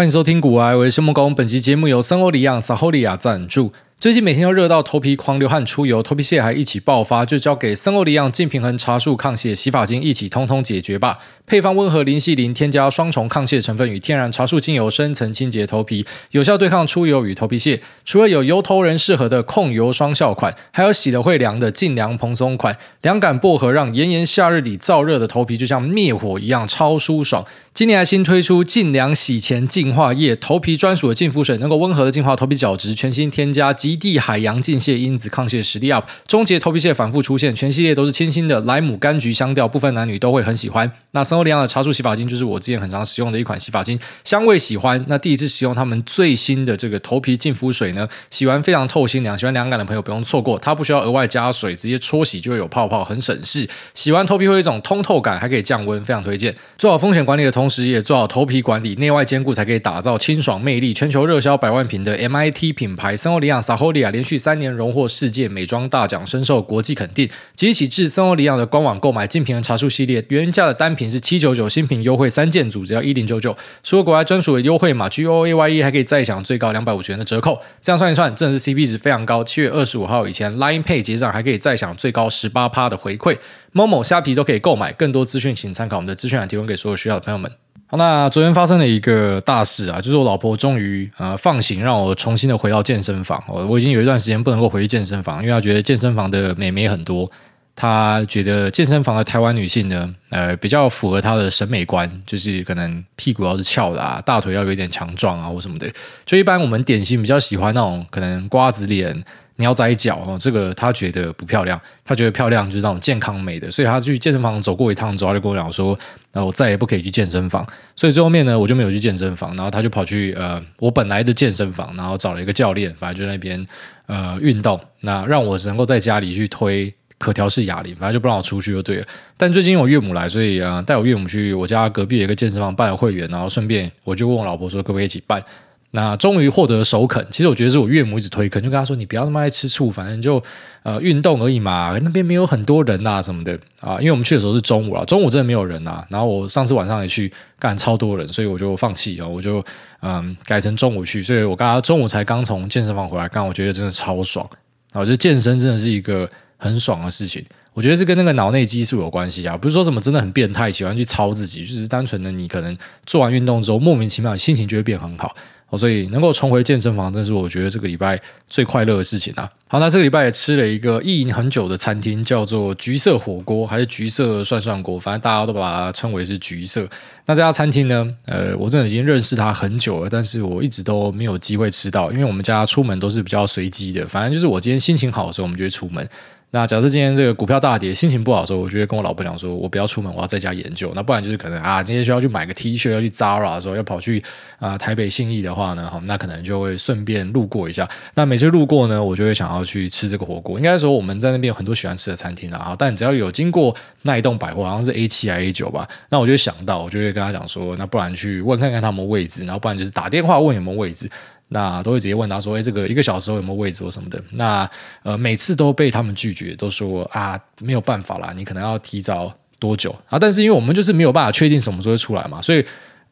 欢迎收听《古埃及圣木工》，本期节目由森欧里亚萨欧利亚赞助。最近每天都热到头皮狂流汗出油，头皮屑还一起爆发，就交给森欧黎漾净平衡茶树抗屑洗发精一起通通解决吧。配方温和零矽灵，添加双重抗屑成分与天然茶树精油，深层清洁头皮，有效对抗出油与头皮屑。除了有油头人适合的控油双效款，还有洗了会凉的净凉蓬松款，凉感薄荷让炎炎夏日里燥热的头皮就像灭火一样超舒爽。今年还新推出净凉洗前净化液，头皮专属的净肤水，能够温和的净化头皮角质，全新添加极地海洋净屑因子，抗屑实力 up，终结头皮屑反复出现。全系列都是清新的莱姆柑橘香调，部分男女都会很喜欢。那森欧利亚的茶树洗发精就是我之前很常使用的一款洗发精，香味喜欢。那第一次使用他们最新的这个头皮净肤水呢，洗完非常透心凉，喜欢凉感的朋友不用错过，它不需要额外加水，直接搓洗就会有泡泡，很省事。洗完头皮会有一种通透感，还可以降温，非常推荐。做好风险管理的同时，也做好头皮管理，内外兼顾，才可以打造清爽魅力。全球热销百万瓶的 MIT 品牌森欧利亚 h o l i a 连续三年荣获世界美妆大奖，深受国际肯定。即日起至森欧黎漾的官网购买净平衡茶树系列，原价的单品是七九九，新品优惠三件组只要一零九九。除了国外专属的优惠码 G O A Y E，还可以再享最高两百五十元的折扣。这样算一算，真的是 CP 值非常高。七月二十五号以前 Line Pay 结账还可以再享最高十八趴的回馈。Momo 虾皮都可以购买。更多资讯请参考我们的资讯栏，提供给所有需要的朋友们。那昨天发生了一个大事啊，就是我老婆终于呃放行，让我重新的回到健身房。我我已经有一段时间不能够回去健身房，因为她觉得健身房的美眉很多。她觉得健身房的台湾女性呢，呃，比较符合她的审美观，就是可能屁股要是翘的啊，大腿要有一点强壮啊，或什么的。就一般我们典型比较喜欢那种可能瓜子脸。鸟仔脚哦，这个他觉得不漂亮，他觉得漂亮就是那种健康美的，所以他去健身房走过一趟之后，他就跟我讲说，那我再也不可以去健身房。所以最后面呢，我就没有去健身房，然后他就跑去呃我本来的健身房，然后找了一个教练，反正就那边呃运动，那让我能够在家里去推可调式哑铃，反正就不让我出去就对了。但最近我岳母来，所以呃带我岳母去我家隔壁有一个健身房办了会员，然后顺便我就问我老婆说，可不可以一起办。那终于获得首肯，其实我觉得是我岳母一直推坑，就跟他说：“你不要那么爱吃醋，反正就呃运动而已嘛，那边没有很多人啊什么的啊。”因为我们去的时候是中午啊，中午真的没有人啊。然后我上次晚上也去，干超多人，所以我就放弃啊，我就嗯改成中午去。所以我刚刚中午才刚从健身房回来，干我觉得真的超爽啊！我觉得健身真的是一个很爽的事情。我觉得是跟那个脑内激素有关系啊，不是说什么真的很变态，喜欢去操自己，就是单纯的你可能做完运动之后，莫名其妙心情就会变很好。所以能够重回健身房，真是我觉得这个礼拜最快乐的事情啊！好，那这个礼拜也吃了一个意淫很久的餐厅，叫做橘色火锅，还是橘色涮涮锅，反正大家都把它称为是橘色。那这家餐厅呢，呃，我真的已经认识它很久了，但是我一直都没有机会吃到，因为我们家出门都是比较随机的，反正就是我今天心情好的时候，我们就会出门。那假设今天这个股票大跌，心情不好的时候，我就会跟我老婆讲说，我不要出门，我要在家研究。那不然就是可能啊，今天需要去买个 T 恤，要去 Zara 的时候，要跑去啊台北信义的话呢，那可能就会顺便路过一下。那每次路过呢，我就会想要去吃这个火锅。应该说我们在那边有很多喜欢吃的餐厅啊，但只要有经过那一栋百货，好像是 A 七还是 A 九吧，那我就会想到，我就会跟他讲说，那不然去问看看他们位置，然后不然就是打电话问有没有位置。那都会直接问他说：“哎，这个一个小时后有没有位置或什么的？”那呃，每次都被他们拒绝，都说啊，没有办法啦，你可能要提早多久啊？但是因为我们就是没有办法确定什么时候会出来嘛，所以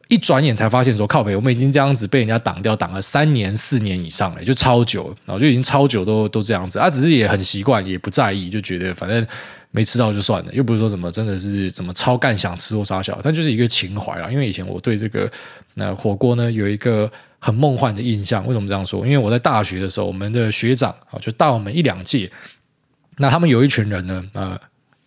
一转眼才发现说靠北，我们已经这样子被人家挡掉，挡了三年四年以上了，就超久，然后就已经超久都都这样子，啊，只是也很习惯，也不在意，就觉得反正没吃到就算了，又不是说什么真的是怎么超干想吃或啥小，但就是一个情怀啦。因为以前我对这个那火锅呢有一个。很梦幻的印象，为什么这样说？因为我在大学的时候，我们的学长啊，就大我们一两届，那他们有一群人呢，呃，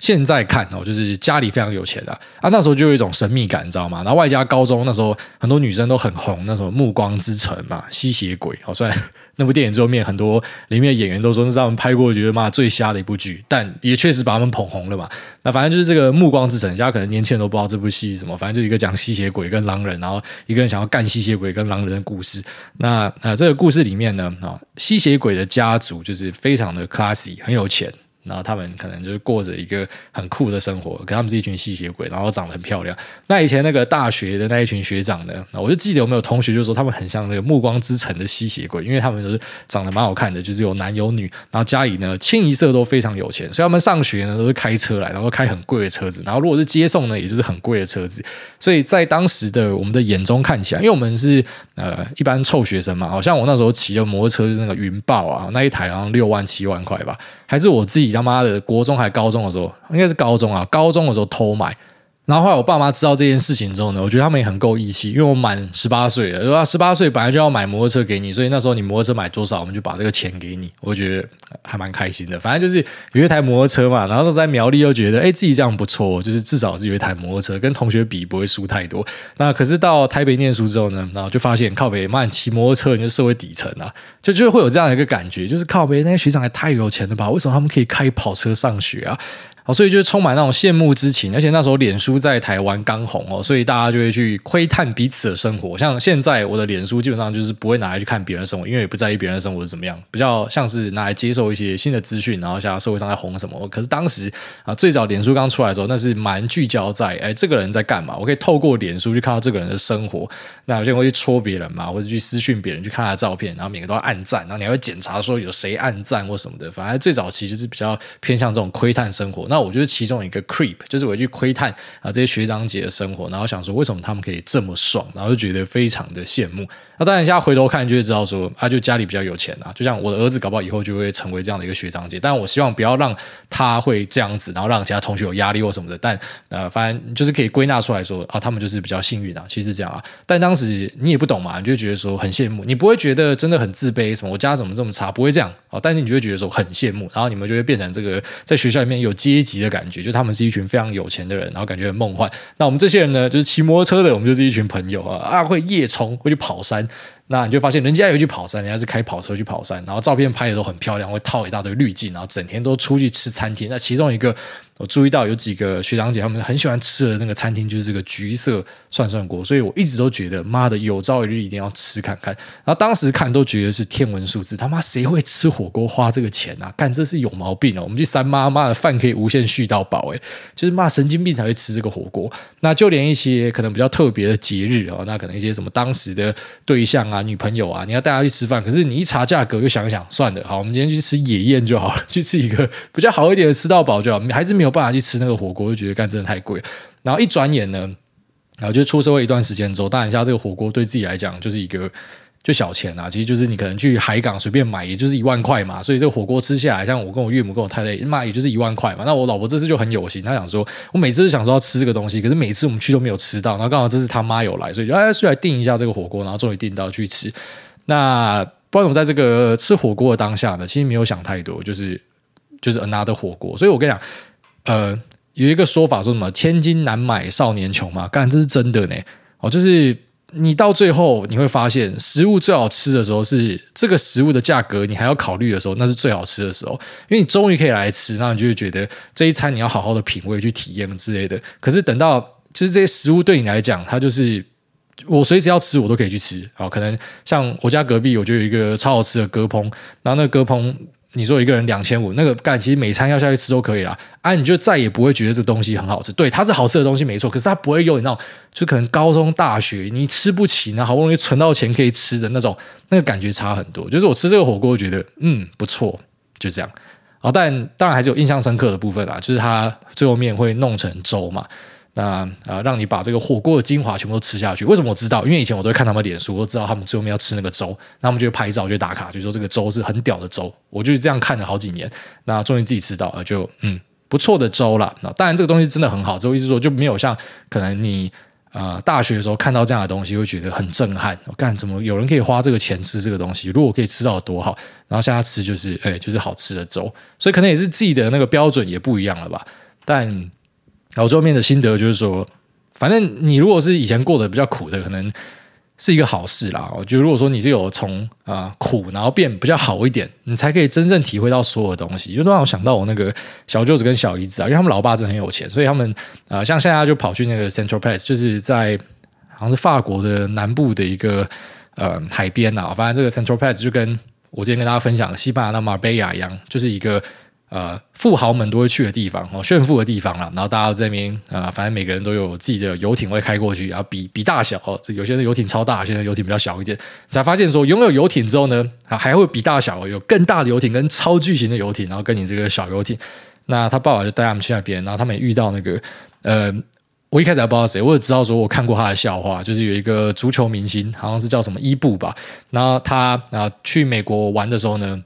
现在看哦，就是家里非常有钱的啊，啊，那时候就有一种神秘感，你知道吗？然后外加高中那时候很多女生都很红，那什么《暮光之城》嘛，《吸血鬼》好帅。那部电影最后面很多里面的演员都说是他们拍过觉得妈最瞎的一部剧，但也确实把他们捧红了嘛。那反正就是这个《暮光之城》，大家可能年轻人都不知道这部戏是什么，反正就一个讲吸血鬼跟狼人，然后一个人想要干吸血鬼跟狼人的故事。那呃，这个故事里面呢，啊，吸血鬼的家族就是非常的 classy，很有钱。然后他们可能就是过着一个很酷的生活，可他们是一群吸血鬼，然后长得很漂亮。那以前那个大学的那一群学长呢，我就记得有没有同学就说他们很像那个《暮光之城》的吸血鬼，因为他们都是长得蛮好看的，就是有男有女，然后家里呢清一色都非常有钱，所以他们上学呢都是开车来，然后开很贵的车子，然后如果是接送呢，也就是很贵的车子。所以在当时的我们的眼中看起来，因为我们是呃一般臭学生嘛，好像我那时候骑的摩托车就是那个云豹啊，那一台好像六万七万块吧，还是我自己他妈的国中还高中的时候，应该是高中啊，高中的时候偷买。然后后来我爸妈知道这件事情之后呢，我觉得他们也很够义气，因为我满十八岁了，说十八岁本来就要买摩托车给你，所以那时候你摩托车买多少，我们就把这个钱给你，我觉得还蛮开心的。反正就是有一台摩托车嘛，然后在苗栗又觉得，哎，自己这样不错，就是至少是有一台摩托车，跟同学比不会输太多。那可是到台北念书之后呢，然后就发现靠北，慢，骑摩托车你就社会底层啊，就就会有这样一个感觉，就是靠北那些学长也太有钱了吧？为什么他们可以开跑车上学啊？好，所以就充满那种羡慕之情，而且那时候脸书在台湾刚红哦，所以大家就会去窥探彼此的生活。像现在我的脸书基本上就是不会拿来去看别人的生活，因为也不在意别人的生活是怎么样，比较像是拿来接受一些新的资讯，然后像社会上在红什么。可是当时啊，最早脸书刚出来的时候，那是蛮聚焦在哎，这个人在干嘛？我可以透过脸书去看到这个人的生活。那有些人会去戳别人嘛，或者去私讯别人去看他的照片，然后每个都要按赞，然后你还会检查说有谁按赞或什么的。反正最早期就是比较偏向这种窥探生活。那我就是其中一个 creep 就是我去窥探啊这些学长姐的生活，然后想说为什么他们可以这么爽，然后就觉得非常的羡慕。那当然现在回头看就会知道说，啊、就家里比较有钱啊，就像我的儿子搞不好以后就会成为这样的一个学长姐。但我希望不要让他会这样子，然后让其他同学有压力或什么的。但呃，反正就是可以归纳出来说啊，他们就是比较幸运啊，其实这样啊。但当时你也不懂嘛，你就觉得说很羡慕，你不会觉得真的很自卑，什么我家怎么这么差，不会这样啊。但是你就会觉得说很羡慕，然后你们就会变成这个在学校里面有阶级的感觉，就他。们是一群非常有钱的人，然后感觉很梦幻。那我们这些人呢，就是骑摩托车的，我们就是一群朋友啊啊，会夜冲，会去跑山。那你就发现人家有去跑山，人家是开跑车去跑山，然后照片拍的都很漂亮，会套一大堆滤镜，然后整天都出去吃餐厅。那其中一个。我注意到有几个学长姐，他们很喜欢吃的那个餐厅就是这个橘色涮涮锅，所以我一直都觉得妈的有朝一日一定要吃看看。然后当时看都觉得是天文数字，他妈谁会吃火锅花这个钱啊？干这是有毛病哦！我们去三妈妈的饭可以无限续到饱，诶，就是骂神经病才会吃这个火锅。那就连一些可能比较特别的节日哦，那可能一些什么当时的对象啊、女朋友啊，你要带她去吃饭，可是你一查价格又想想，算了，好，我们今天去吃野宴就好了，去吃一个比较好一点的，吃到饱就好，还是没有。办法去吃那个火锅，就觉得干真的太贵。然后一转眼呢，然后就出社会一段时间之后，当然一下这个火锅对自己来讲就是一个就小钱啊。其实就是你可能去海港随便买，也就是一万块嘛。所以这个火锅吃下来，像我跟我岳母跟我太太妈，也就是一万块嘛。那我老婆这次就很有心，她想说，我每次都想说要吃这个东西，可是每次我们去都没有吃到。然后刚好这次他妈有来，所以就哎，出来订一下这个火锅，然后终于订到去吃。那不然我们在这个吃火锅的当下呢，其实没有想太多，就是就是 another 火锅。所以我跟你讲。呃，有一个说法说什么“千金难买少年穷”嘛，干这是真的呢。哦，就是你到最后你会发现，食物最好吃的时候是这个食物的价格你还要考虑的时候，那是最好吃的时候，因为你终于可以来吃，那你就会觉得这一餐你要好好的品味去体验之类的。可是等到其实这些食物对你来讲，它就是我随时要吃，我都可以去吃。哦，可能像我家隔壁，我就有一个超好吃的鸽烹，然后那个割烹。你说一个人两千五，那个干其实每餐要下去吃都可以啦。啊，你就再也不会觉得这东西很好吃。对，它是好吃的东西没错，可是它不会有你那种，就可能高中大学你吃不起，然后好不容易存到钱可以吃的那种，那个感觉差很多。就是我吃这个火锅，觉得嗯不错，就这样。啊，但当然还是有印象深刻的部分啦，就是它最后面会弄成粥嘛。那啊、呃，让你把这个火锅的精华全部都吃下去。为什么我知道？因为以前我都会看他们脸书，我都知道他们最后面要吃那个粥，那他们就拍照，就打卡，就说这个粥是很屌的粥。我就是这样看了好几年，那终于自己吃到了，就嗯不错的粥了。那当然这个东西真的很好，之后意思说就没有像可能你、呃、大学的时候看到这样的东西会觉得很震撼。我干怎么有人可以花这个钱吃这个东西？如果可以吃到多好，然后现在吃就是哎就是好吃的粥，所以可能也是自己的那个标准也不一样了吧，但。然后最后面的心得就是说，反正你如果是以前过得比较苦的，可能是一个好事啦。我觉得如果说你是有从啊、苦，然后变比较好一点，你才可以真正体会到所有的东西。就让我想到我那个小舅子跟小姨子啊，因为他们老爸真的很有钱，所以他们啊、像现在就跑去那个 Saint-Tropez，就是在好像是法国的南部的一个呃海边啊。反正这个 Saint-Tropez 就跟我之前跟大家分享的西班牙的马贝亚一样，就是一个。呃富豪们都会去的地方哦，炫富的地方啦。然后大家在这边啊、呃，反正每个人都有自己的游艇会开过去，然后比比大小哦，有些人游艇超大，有些人游艇比较小一点。才发现说，拥有游艇之后呢，还会比大小，有更大的游艇跟超巨型的游艇，然后跟你这个小游艇。那他爸爸就带他们去那边，然后他们也遇到那个呃。我一开始还不知道谁，我也知道说我看过他的笑话，就是有一个足球明星，好像是叫什么伊布吧，然后他啊去美国玩的时候呢。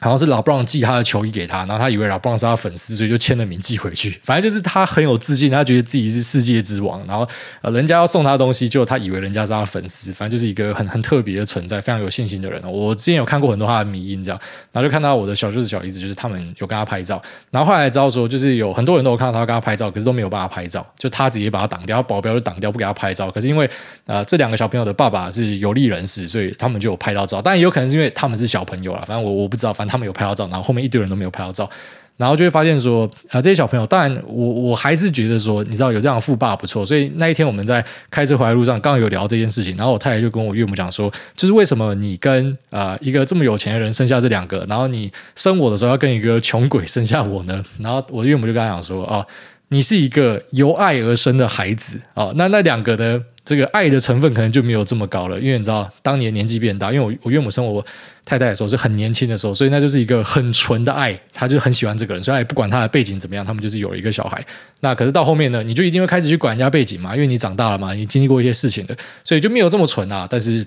好像是老布朗寄他的球衣给他，然后他以为老布朗是他粉丝，所以就签了名寄回去。反正就是他很有自信，他觉得自己是世界之王。然后呃，人家要送他东西，就他以为人家是他粉丝。反正就是一个很很特别的存在，非常有信心的人。我之前有看过很多他的迷因，这样，然后就看到我的小舅子、小姨子，就是他们有跟他拍照。然后后来知道说，就是有很多人都有看到他跟他拍照，可是都没有办法拍照，就他直接把他挡掉，保镖就挡掉不给他拍照。可是因为呃这两个小朋友的爸爸是有利人士，所以他们就有拍到照。但也有可能是因为他们是小朋友了，反正我我不知道，反他们有拍到照，然后后。面一堆人都没有拍到照，然后就会发现说，啊，这些小朋友，当然我我还是觉得说，你知道有这样的富爸不错。所以那一天我们在开车回来路上，刚刚有聊这件事情，然后我太太就跟我岳母讲说，就是为什么你跟啊、呃、一个这么有钱的人生下这两个，然后你生我的时候要跟一个穷鬼生下我呢？然后我岳母就跟他讲说，哦，你是一个由爱而生的孩子，哦，那那两个呢？这个爱的成分可能就没有这么高了，因为你知道，当年年纪变大，因为我我岳母生我太太的时候是很年轻的时候，所以那就是一个很纯的爱，他就很喜欢这个人，所以不管他的背景怎么样，他们就是有了一个小孩。那可是到后面呢，你就一定会开始去管人家背景嘛，因为你长大了嘛，你经历过一些事情的，所以就没有这么纯啊。但是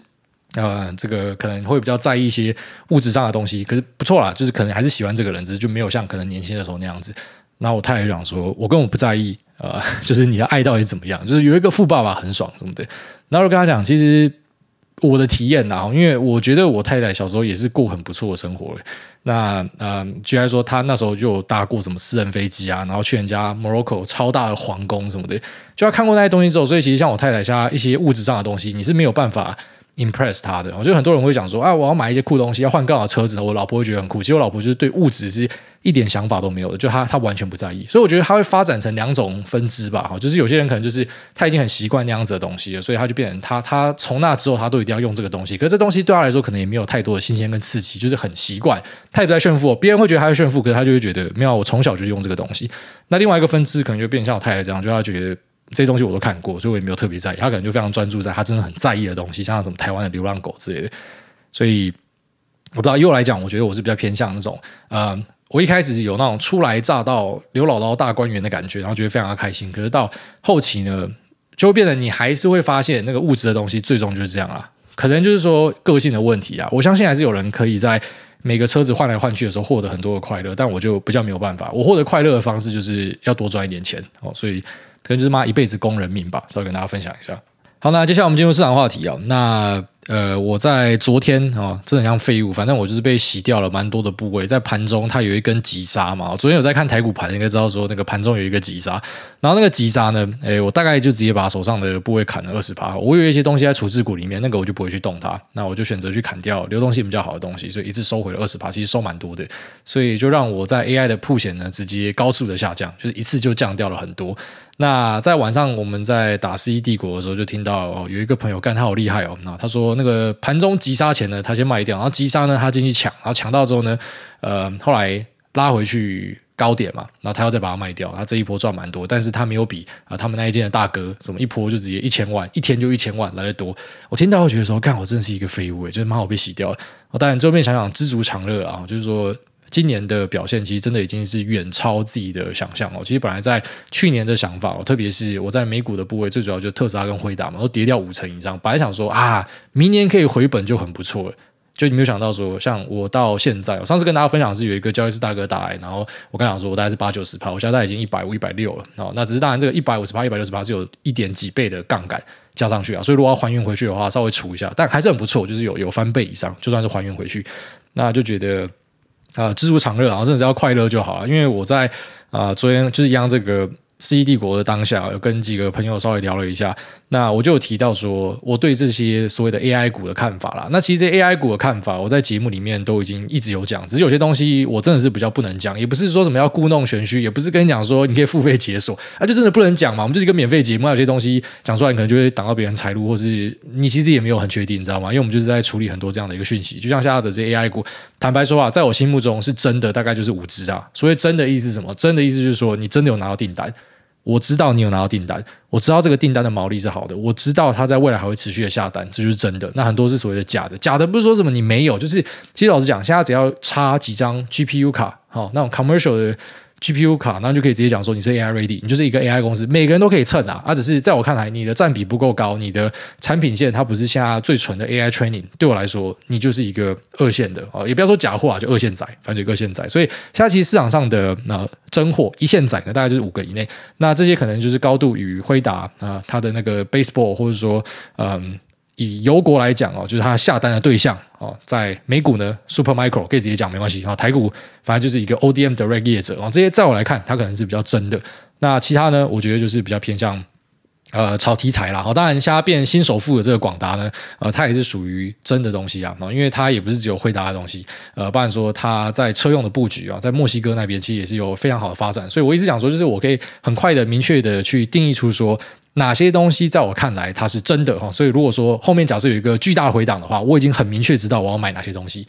呃，这个可能会比较在意一些物质上的东西，可是不错啦，就是可能还是喜欢这个人，只是就没有像可能年轻的时候那样子。然后我太太讲说，我根本不在意。呃，就是你的爱到底怎么样？就是有一个富爸爸很爽什么的。然后我跟他讲，其实我的体验啊，因为我觉得我太太小时候也是过很不错的生活。那呃，居然说他那时候就有搭过什么私人飞机啊，然后去人家 Morocco 超大的皇宫什么的，就要看过那些东西之后，所以其实像我太太家一些物质上的东西，你是没有办法。Impress 他的，我觉得很多人会讲说，啊，我要买一些酷东西，要换更好的车子，我老婆会觉得很酷。其实我老婆就是对物质是一点想法都没有的，就她她完全不在意。所以我觉得她会发展成两种分支吧，哈，就是有些人可能就是他已经很习惯那样子的东西了，所以他就变成他他从那之后他都一定要用这个东西。可是这东西对他来说可能也没有太多的新鲜跟刺激，就是很习惯。他也不在炫富，别人会觉得他在炫富，可是他就会觉得没有，我从小就用这个东西。那另外一个分支可能就变像我太太这样，就他觉得。这些东西我都看过，所以我也没有特别在意。他可能就非常专注在他真的很在意的东西，像什么台湾的流浪狗之类的。所以我不知道，以我来讲，我觉得我是比较偏向那种，呃，我一开始有那种初来乍到刘姥姥大观园的感觉，然后觉得非常的开心。可是到后期呢，就会变得你还是会发现那个物质的东西最终就是这样啊。可能就是说个性的问题啊。我相信还是有人可以在每个车子换来换去的时候获得很多的快乐，但我就比较没有办法。我获得快乐的方式就是要多赚一点钱哦，所以。可能就是妈一辈子供人命吧，稍微跟大家分享一下。好，那接下来我们进入市场话题啊。那呃，我在昨天啊，真的很像废物，反正我就是被洗掉了蛮多的部位。在盘中它有一根急杀嘛，昨天有在看台股盘，应该知道说那个盘中有一个急杀。然后那个急杀呢，诶，我大概就直接把手上的部位砍了二十趴。我有一些东西在处置股里面，那个我就不会去动它。那我就选择去砍掉流动性比较好的东西，所以一次收回了二十趴，其实收蛮多的。所以就让我在 AI 的曝险呢，直接高速的下降，就是一次就降掉了很多。那在晚上我们在打《C 帝国》的时候，就听到哦，有一个朋友干他好厉害哦。那他说那个盘中急杀前呢，他先卖掉，然后急杀呢，他进去抢，然后抢到之后呢，呃，后来拉回去高点嘛，然后他要再把它卖掉，然后这一波赚蛮多，但是他没有比啊、他们那一间的大哥怎么一波就直接一千万，一天就一千万来得多。我听到我觉得说，干我真的是一个废物，就是妈我被洗掉了。我当然最后面想想知足常乐啊，就是说。今年的表现其实真的已经是远超自己的想象了。其实本来在去年的想法，特别是我在美股的部位，最主要就是特斯拉跟辉达嘛，都跌掉五成以上。本来想说啊，明年可以回本就很不错了。就你没有想到说，像我到现在，我上次跟大家分享是有一个交易师大哥打来，然后我跟他说，我大概是八九十趴，我现在已经一百五、一百六了。哦，那只是当然这个一百五十趴、一百六十趴是有一点几倍的杠杆加上去啊，所以如果要还原回去的话，稍微除一下，但还是很不错，就是有有翻倍以上，就算是还原回去，那就觉得。啊，知足常乐，然后真的是要快乐就好了。因为我在啊、昨天就是一样这个。世纪帝国的当下，有跟几个朋友稍微聊了一下，那我就有提到说，我对这些所谓的 AI 股的看法啦。那其实这 AI 股的看法，我在节目里面都已经一直有讲，只是有些东西我真的是比较不能讲，也不是说什么要故弄玄虚，也不是跟你讲说你可以付费解锁，啊，就真的不能讲嘛。我们就是一个免费节目，有些东西讲出来，可能就会挡到别人财路，或是你其实也没有很确定，你知道吗？因为我们就是在处理很多这样的一个讯息，就像现在的这 AI 股，坦白说啊，在我心目中是真的，大概就是五只啊。所以真的意思是什么？真的意思就是说，你真的有拿到订单。我知道你有拿到订单，我知道这个订单的毛利是好的，我知道它在未来还会持续的下单，这就是真的。那很多是所谓的假的，假的不是说什么你没有，就是其实老实讲，现在只要插几张 GPU 卡，好那种 commercial 的。GPU 卡，那就可以直接讲说你是 AI ready，你就是一个 AI 公司，每个人都可以蹭啊。啊，只是在我看来，你的占比不够高，你的产品线它不是现在最纯的 AI training。对我来说，你就是一个二线的哦，也不要说假货啊，就二线仔，反正就二线仔。所以现在其实市场上的那真货一线仔呢，大概就是五个以内。那这些可能就是高度与辉达啊，它的那个 baseball，或者说嗯。以油国来讲哦，就是他下单的对象哦，在美股呢，Supermicro 可以直接讲没关系啊。台股反正就是一个 ODM Direct 业者啊，这些在我来看，它可能是比较真的。那其他呢，我觉得就是比较偏向呃炒题材啦。好，当然现在变新首富的这个广达呢，呃，它也是属于真的东西啊，哦因为它也不是只有惠达的东西，呃，不然说它在车用的布局啊，在墨西哥那边其实也是有非常好的发展。所以我一直讲说，就是我可以很快的、明确的去定义出说。哪些东西在我看来它是真的哈？所以如果说后面假设有一个巨大回档的话，我已经很明确知道我要买哪些东西，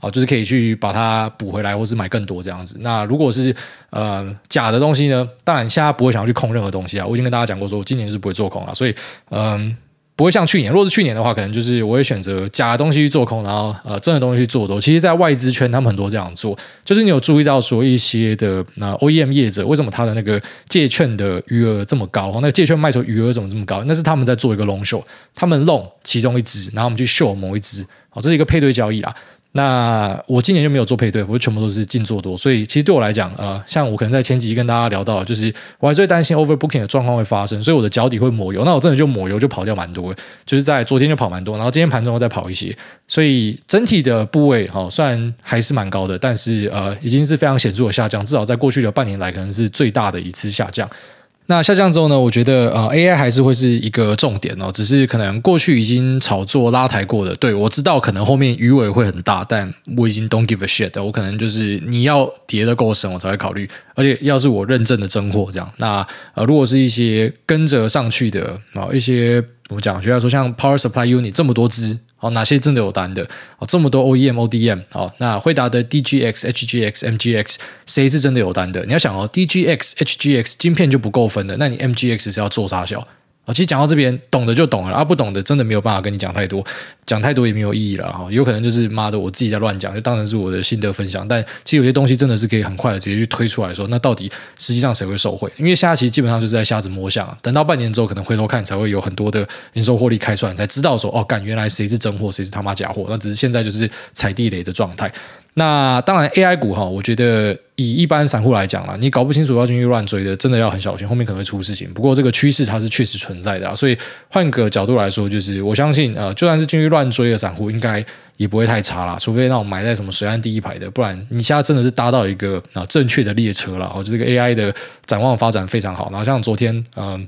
哦，就是可以去把它补回来，或是买更多这样子。那如果是呃假的东西呢？当然现在不会想要去空任何东西啊。我已经跟大家讲过说，我今年是不会做空了，所以嗯。不会像去年，如果是去年的话，可能就是我会选择假的东西去做空，然后呃真的东西去做多。其实，在外资圈，他们很多这样做，就是你有注意到说一些的那 OEM 业者，为什么他的那个借券的余额这么高？那个借券卖出余额怎么这么高？那是他们在做一个 long show，他们 long 其中一只，然后我们去 show 某一只，好，这是一个配对交易啦。那我今年就没有做配对，我全部都是净做多，所以其实对我来讲，呃，像我可能在前几集跟大家聊到，就是我还是会担心 overbooking 的状况会发生，所以我的脚底会抹油。那我真的就抹油就跑掉蛮多，就是在昨天就跑蛮多，然后今天盘中再跑一些，所以整体的部位哈，虽然还是蛮高的，但是呃，已经是非常显著的下降，至少在过去的半年来，可能是最大的一次下降。那下降之后呢？我觉得呃，AI 还是会是一个重点哦。只是可能过去已经炒作拉抬过的，对，我知道可能后面鱼尾会很大，但我已经 don't give a shit。我可能就是你要跌的够深，我才会考虑。而且要是我认证的真货这样，那呃，如果是一些跟着上去的啊，一些怎么讲？就像说像 Power Supply Unit 这么多支。哦，哪些真的有单的？哦，这么多 OEM、ODM，哦，那惠达的 DGX、HGX、MGX，谁是真的有单的？你要想哦，DGX、HGX 晶片就不够分的，那你 MGX 是要做啥销？哦，其实讲到这边，懂的就懂了，啊，不懂的真的没有办法跟你讲太多，讲太多也没有意义了哈。有可能就是妈的，我自己在乱讲，就当成是我的心得分享。但其实有些东西真的是可以很快的直接去推出来说，那到底实际上谁会受惠？因为现在其实基本上就是在瞎子摸象。等到半年之后，可能回头看才会有很多的营收获利开出来，才知道说哦，干原来谁是真货，谁是他妈假货。那只是现在就是踩地雷的状态。那当然，AI 股哈，我觉得以一般散户来讲啦，你搞不清楚要进去乱追的，真的要很小心，后面可能会出事情。不过这个趋势它是确实存在的啊，所以换个角度来说，就是我相信呃，就算是进去乱追的散户，应该也不会太差啦，除非那种买在什么水岸第一排的，不然你现在真的是搭到一个啊正确的列车了。哦，就这个 AI 的展望发展非常好。然后像昨天嗯、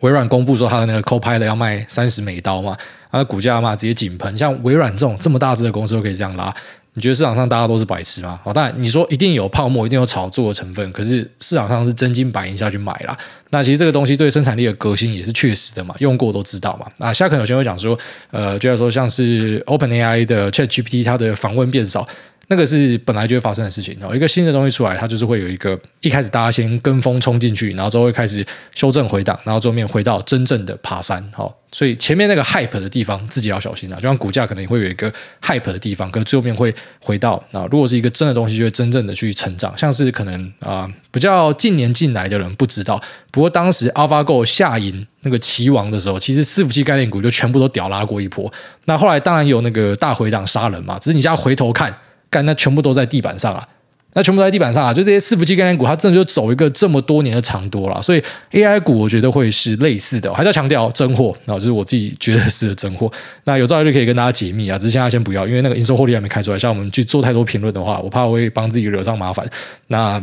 微软公布说它的那个 Copilot 要卖三十美刀嘛，它的股价嘛直接井喷，像微软这种这么大只的公司都可以这样拉。你觉得市场上大家都是白痴吗？好，当然你说一定有泡沫，一定有炒作的成分，可是市场上是真金白银下去买啦。那其实这个东西对生产力的革新也是确实的嘛，用过都知道嘛。那下可有些人会讲说，呃，就要说像是 OpenAI 的 ChatGPT，它的访问变少。那个是本来就会发生的事情哦，一个新的东西出来，它就是会有一个一开始大家先跟风冲进去，然后之后会开始修正回档，然后最后面回到真正的爬山。好，所以前面那个 hype 的地方自己要小心啊，就像股价可能会有一个 hype 的地方，可是最后面会回到啊，如果是一个真的东西，就会真正的去成长。像是可能啊，比较近年进来的人不知道，不过当时 AlphaGo 下赢那个棋王的时候，其实伺服器概念股就全部都屌拉过一波。那后来当然有那个大回档杀人嘛，只是你现在回头看。干，那全部都在地板上啊！那全部都在地板上啊！就这些伺服器概念股，它真的就走一个这么多年的长多了。所以 AI 股，我觉得会是类似的。还在强调真货啊，就是我自己觉得是真货。那有朝一日可以跟大家解密啊，只是现在先不要，因为那个营收获利还没开出来。像我们去做太多评论的话，我怕我会帮自己惹上麻烦。那。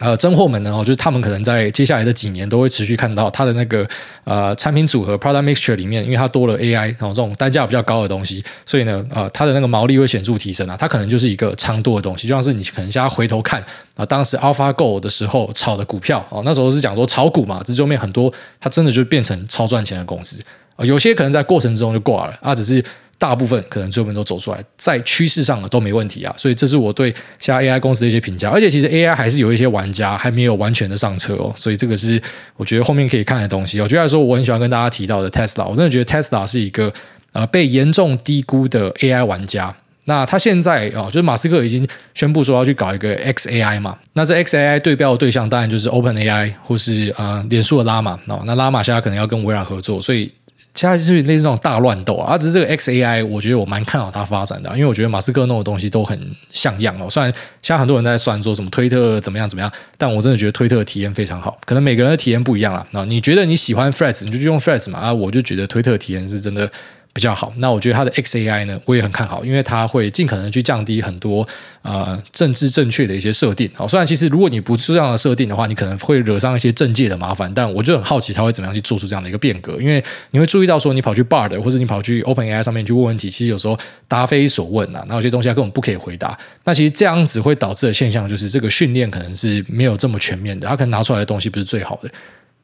呃，真货们呢，哦，就是他们可能在接下来的几年都会持续看到它的那个呃产品组合 product mixture 里面，因为它多了 AI，然后这种单价比较高的东西，所以呢，呃，它的那个毛利会显著提升啊，它可能就是一个长多的东西，就像是你可能现在回头看啊，当时 AlphaGo 的时候炒的股票哦，那时候是讲说炒股嘛，这后面很多它真的就变成超赚钱的公司啊，有些可能在过程之中就挂了啊，只是。大部分可能最后面都走出来，在趋势上的都没问题啊。所以这是我对现在 AI 公司的一些评价。而且其实 AI 还是有一些玩家还没有完全的上车哦，所以这个是我觉得后面可以看的东西。我觉得来说，我很喜欢跟大家提到的 Tesla，我真的觉得 Tesla 是一个呃被严重低估的 AI 玩家。那他现在啊，就是马斯克已经宣布说要去搞一个 XAI 嘛，那这 XAI 对标的对象当然就是 OpenAI 或是呃脸书的 Llama 哦，那拉玛现在可能要跟微软合作，所以现在就是类似这种大乱斗啊。只是这个 XAI，我觉得我蛮看好它发展的，因为我觉得马斯克弄的东西都很像样哦。虽然现在很多人在算说什么推特怎么样怎么样，但我真的觉得推特体验非常好。可能每个人的体验不一样啊。那你觉得你喜欢 Threads，你就用 Threads 嘛啊，我就觉得推特体验是真的。比较好，那我觉得它的 XAI 呢，我也很看好，因为它会尽可能去降低很多呃政治正确的一些设定。好，虽然其实如果你不做这样的设定的话，你可能会惹上一些政界的麻烦，但我就很好奇它会怎么样去做出这样的一个变革。因为你会注意到说，你跑去 Bard 或者你跑去 OpenAI 上面去问问题，其实有时候答非所问呐，那有些东西它根本不可以回答。那其实这样子会导致的现象就是，这个训练可能是没有这么全面的，它可能拿出来的东西不是最好的。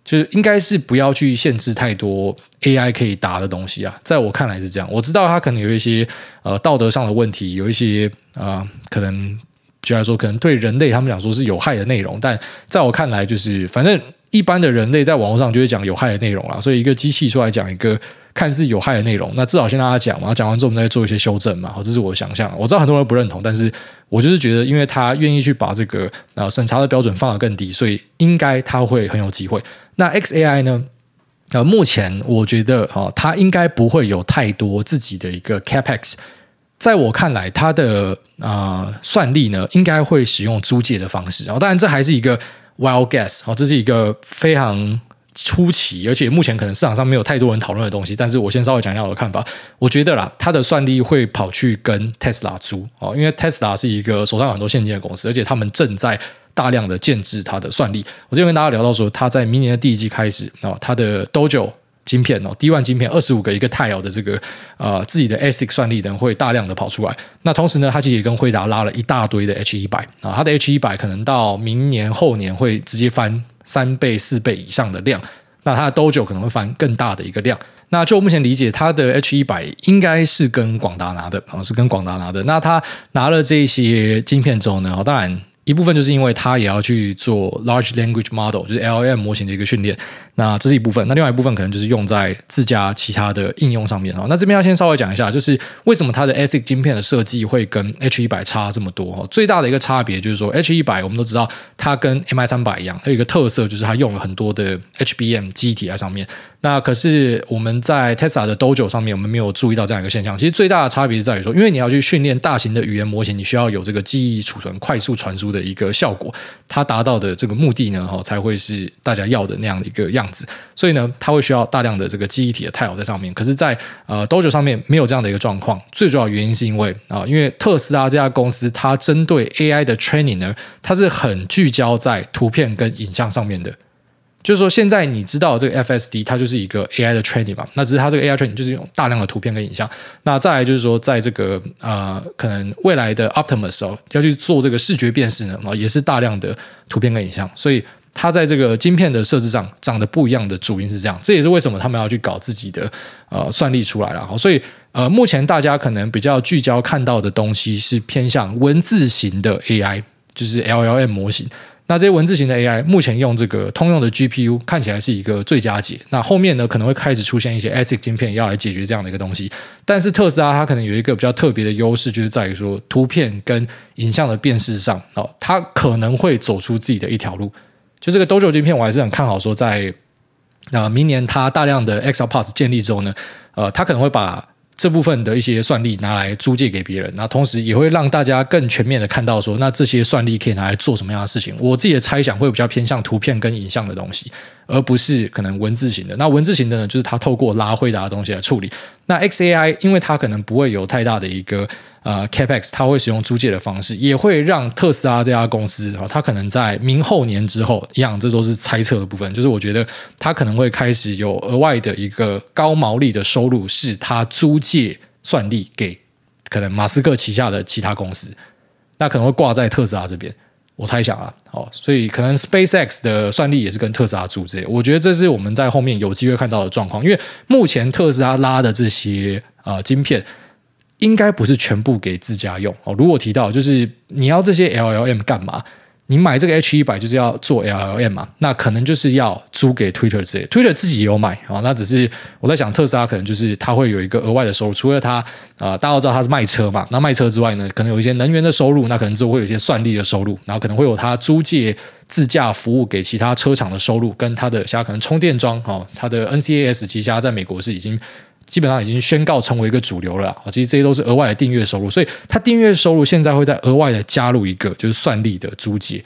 就是应该是不要去限制太多 AI 可以答的东西啊，在我看来是这样。我知道它可能有一些呃道德上的问题，有一些啊、可能就来说可能对人类他们讲说是有害的内容，但在我看来就是反正一般的人类在网络上就会讲有害的内容啦，所以一个机器出来讲一个看似有害的内容，那至少先让他讲嘛，讲完之后我们再做一些修正嘛，好，这是我的想象。我知道很多人不认同，但是我就是觉得，因为他愿意去把这个呃审查的标准放得更低，所以应该他会很有机会。那 XAI 呢？呃，目前我觉得哈，它应该不会有太多自己的一个 CapEx。在我看来，它的呃算力呢，应该会使用租借的方式。然后，当然这还是一个 wild guess，哦，这是一个非常出奇，而且目前可能市场上没有太多人讨论的东西。但是我先稍微讲一下我的看法。我觉得啦，它的算力会跑去跟 Tesla 租哦，因为 Tesla 是一个手上有很多现金的公司，而且他们正在。大量的建置它的算力，我之前跟大家聊到说，它在明年的第一季开始啊，它的 Dojo 晶片哦，D1 晶片二十五个一个太阳的这个呃自己的 ASIC 算力等会大量的跑出来。那同时呢，它其实也跟辉达拉了一大堆的 H 一百啊，它的 H 一百可能到明年后年会直接翻三倍四倍以上的量。那它的 Dojo 可能会翻更大的一个量。那就目前理解，它的 H 一百应该是跟广达拿的啊，是跟广达拿的。那他拿了这些晶片之后呢，当然。一部分就是因为它也要去做 large language model，就是 LLM 模型的一个训练，那这是一部分。那另外一部分可能就是用在自家其他的应用上面。那这边要先稍微讲一下，就是为什么它的 ASIC 晶片的设计会跟 H 一百差这么多哦？最大的一个差别就是说，H 一百我们都知道它跟 MI 三百一样，它有一个特色就是它用了很多的 HBM 机体在上面。那可是我们在 Tesla 的 Dojo 上面，我们没有注意到这样一个现象。其实最大的差别是在于说，因为你要去训练大型的语言模型，你需要有这个记忆储存、快速传输的一个效果，它达到的这个目的呢，哈，才会是大家要的那样的一个样子。所以呢，它会需要大量的这个记忆体的 tile 在上面。可是在，在呃 Dojo 上面没有这样的一个状况。最主要原因是因为啊，因为特斯拉这家公司，它针对 AI 的 training 呢，它是很聚焦在图片跟影像上面的。就是说，现在你知道这个 FSD，它就是一个 AI 的 training 嘛？那只是它这个 AI training 就是用大量的图片跟影像。那再来就是说，在这个呃，可能未来的 Optimus 哦，要去做这个视觉辨识呢，也是大量的图片跟影像。所以它在这个晶片的设置上长得不一样的主因是这样。这也是为什么他们要去搞自己的呃算力出来了。所以呃，目前大家可能比较聚焦看到的东西是偏向文字型的 AI，就是 LLM 模型。那这些文字型的 AI 目前用这个通用的 GPU 看起来是一个最佳解。那后面呢，可能会开始出现一些 ASIC 晶片要来解决这样的一个东西。但是特斯拉它可能有一个比较特别的优势，就是在于说图片跟影像的辨识上，哦，它可能会走出自己的一条路。就这个 Dojo 晶片，我还是很看好，说在啊明年它大量的 XR Parts 建立之后呢，呃，它可能会把。这部分的一些算力拿来租借给别人，那同时也会让大家更全面的看到说，那这些算力可以拿来做什么样的事情？我自己的猜想会比较偏向图片跟影像的东西。而不是可能文字型的，那文字型的呢，就是它透过拉回答的东西来处理。那 XAI 因为它可能不会有太大的一个呃 CapEx，它会使用租借的方式，也会让特斯拉这家公司啊，它可能在明后年之后一样，这都是猜测的部分。就是我觉得它可能会开始有额外的一个高毛利的收入，是它租借算力给可能马斯克旗下的其他公司，那可能会挂在特斯拉这边。我猜想啊，哦，所以可能 SpaceX 的算力也是跟特斯拉租借。我觉得这是我们在后面有机会看到的状况。因为目前特斯拉拉的这些呃晶片，应该不是全部给自家用哦。如果提到就是你要这些 LLM 干嘛？你买这个 H 一百就是要做 LLM 嘛？那可能就是要租给 Twitter 之类，Twitter 自己也有买啊。那只是我在想，特斯拉可能就是它会有一个额外的收入，除了它啊、大家都知道它是卖车嘛。那卖车之外呢，可能有一些能源的收入，那可能之后会有一些算力的收入，然后可能会有它租借自驾服务给其他车厂的收入，跟它的其他可能充电桩哦，它的 NCAS 旗下在美国是已经。基本上已经宣告成为一个主流了啊！其实这些都是额外的订阅收入，所以它订阅收入现在会在额外的加入一个，就是算力的租借。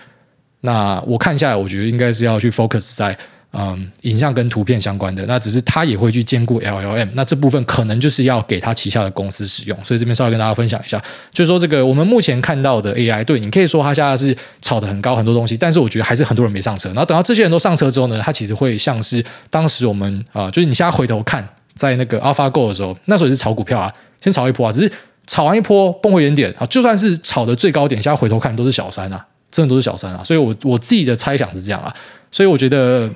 那我看下来，我觉得应该是要去 focus 在嗯影像跟图片相关的。那只是它也会去兼顾 LLM，那这部分可能就是要给它旗下的公司使用。所以这边稍微跟大家分享一下，就是说这个我们目前看到的 AI，对你可以说它现在是炒得很高很多东西，但是我觉得还是很多人没上车。然后等到这些人都上车之后呢，它其实会像是当时我们啊、就是你现在回头看。在那个 AlphaGo 的时候，那时候也是炒股票啊，先炒一波啊，只是炒完一波崩回原点啊，就算是炒的最高点，现在回头看都是小山啊，真的都是小山啊，所以我我自己的猜想是这样啊，所以我觉得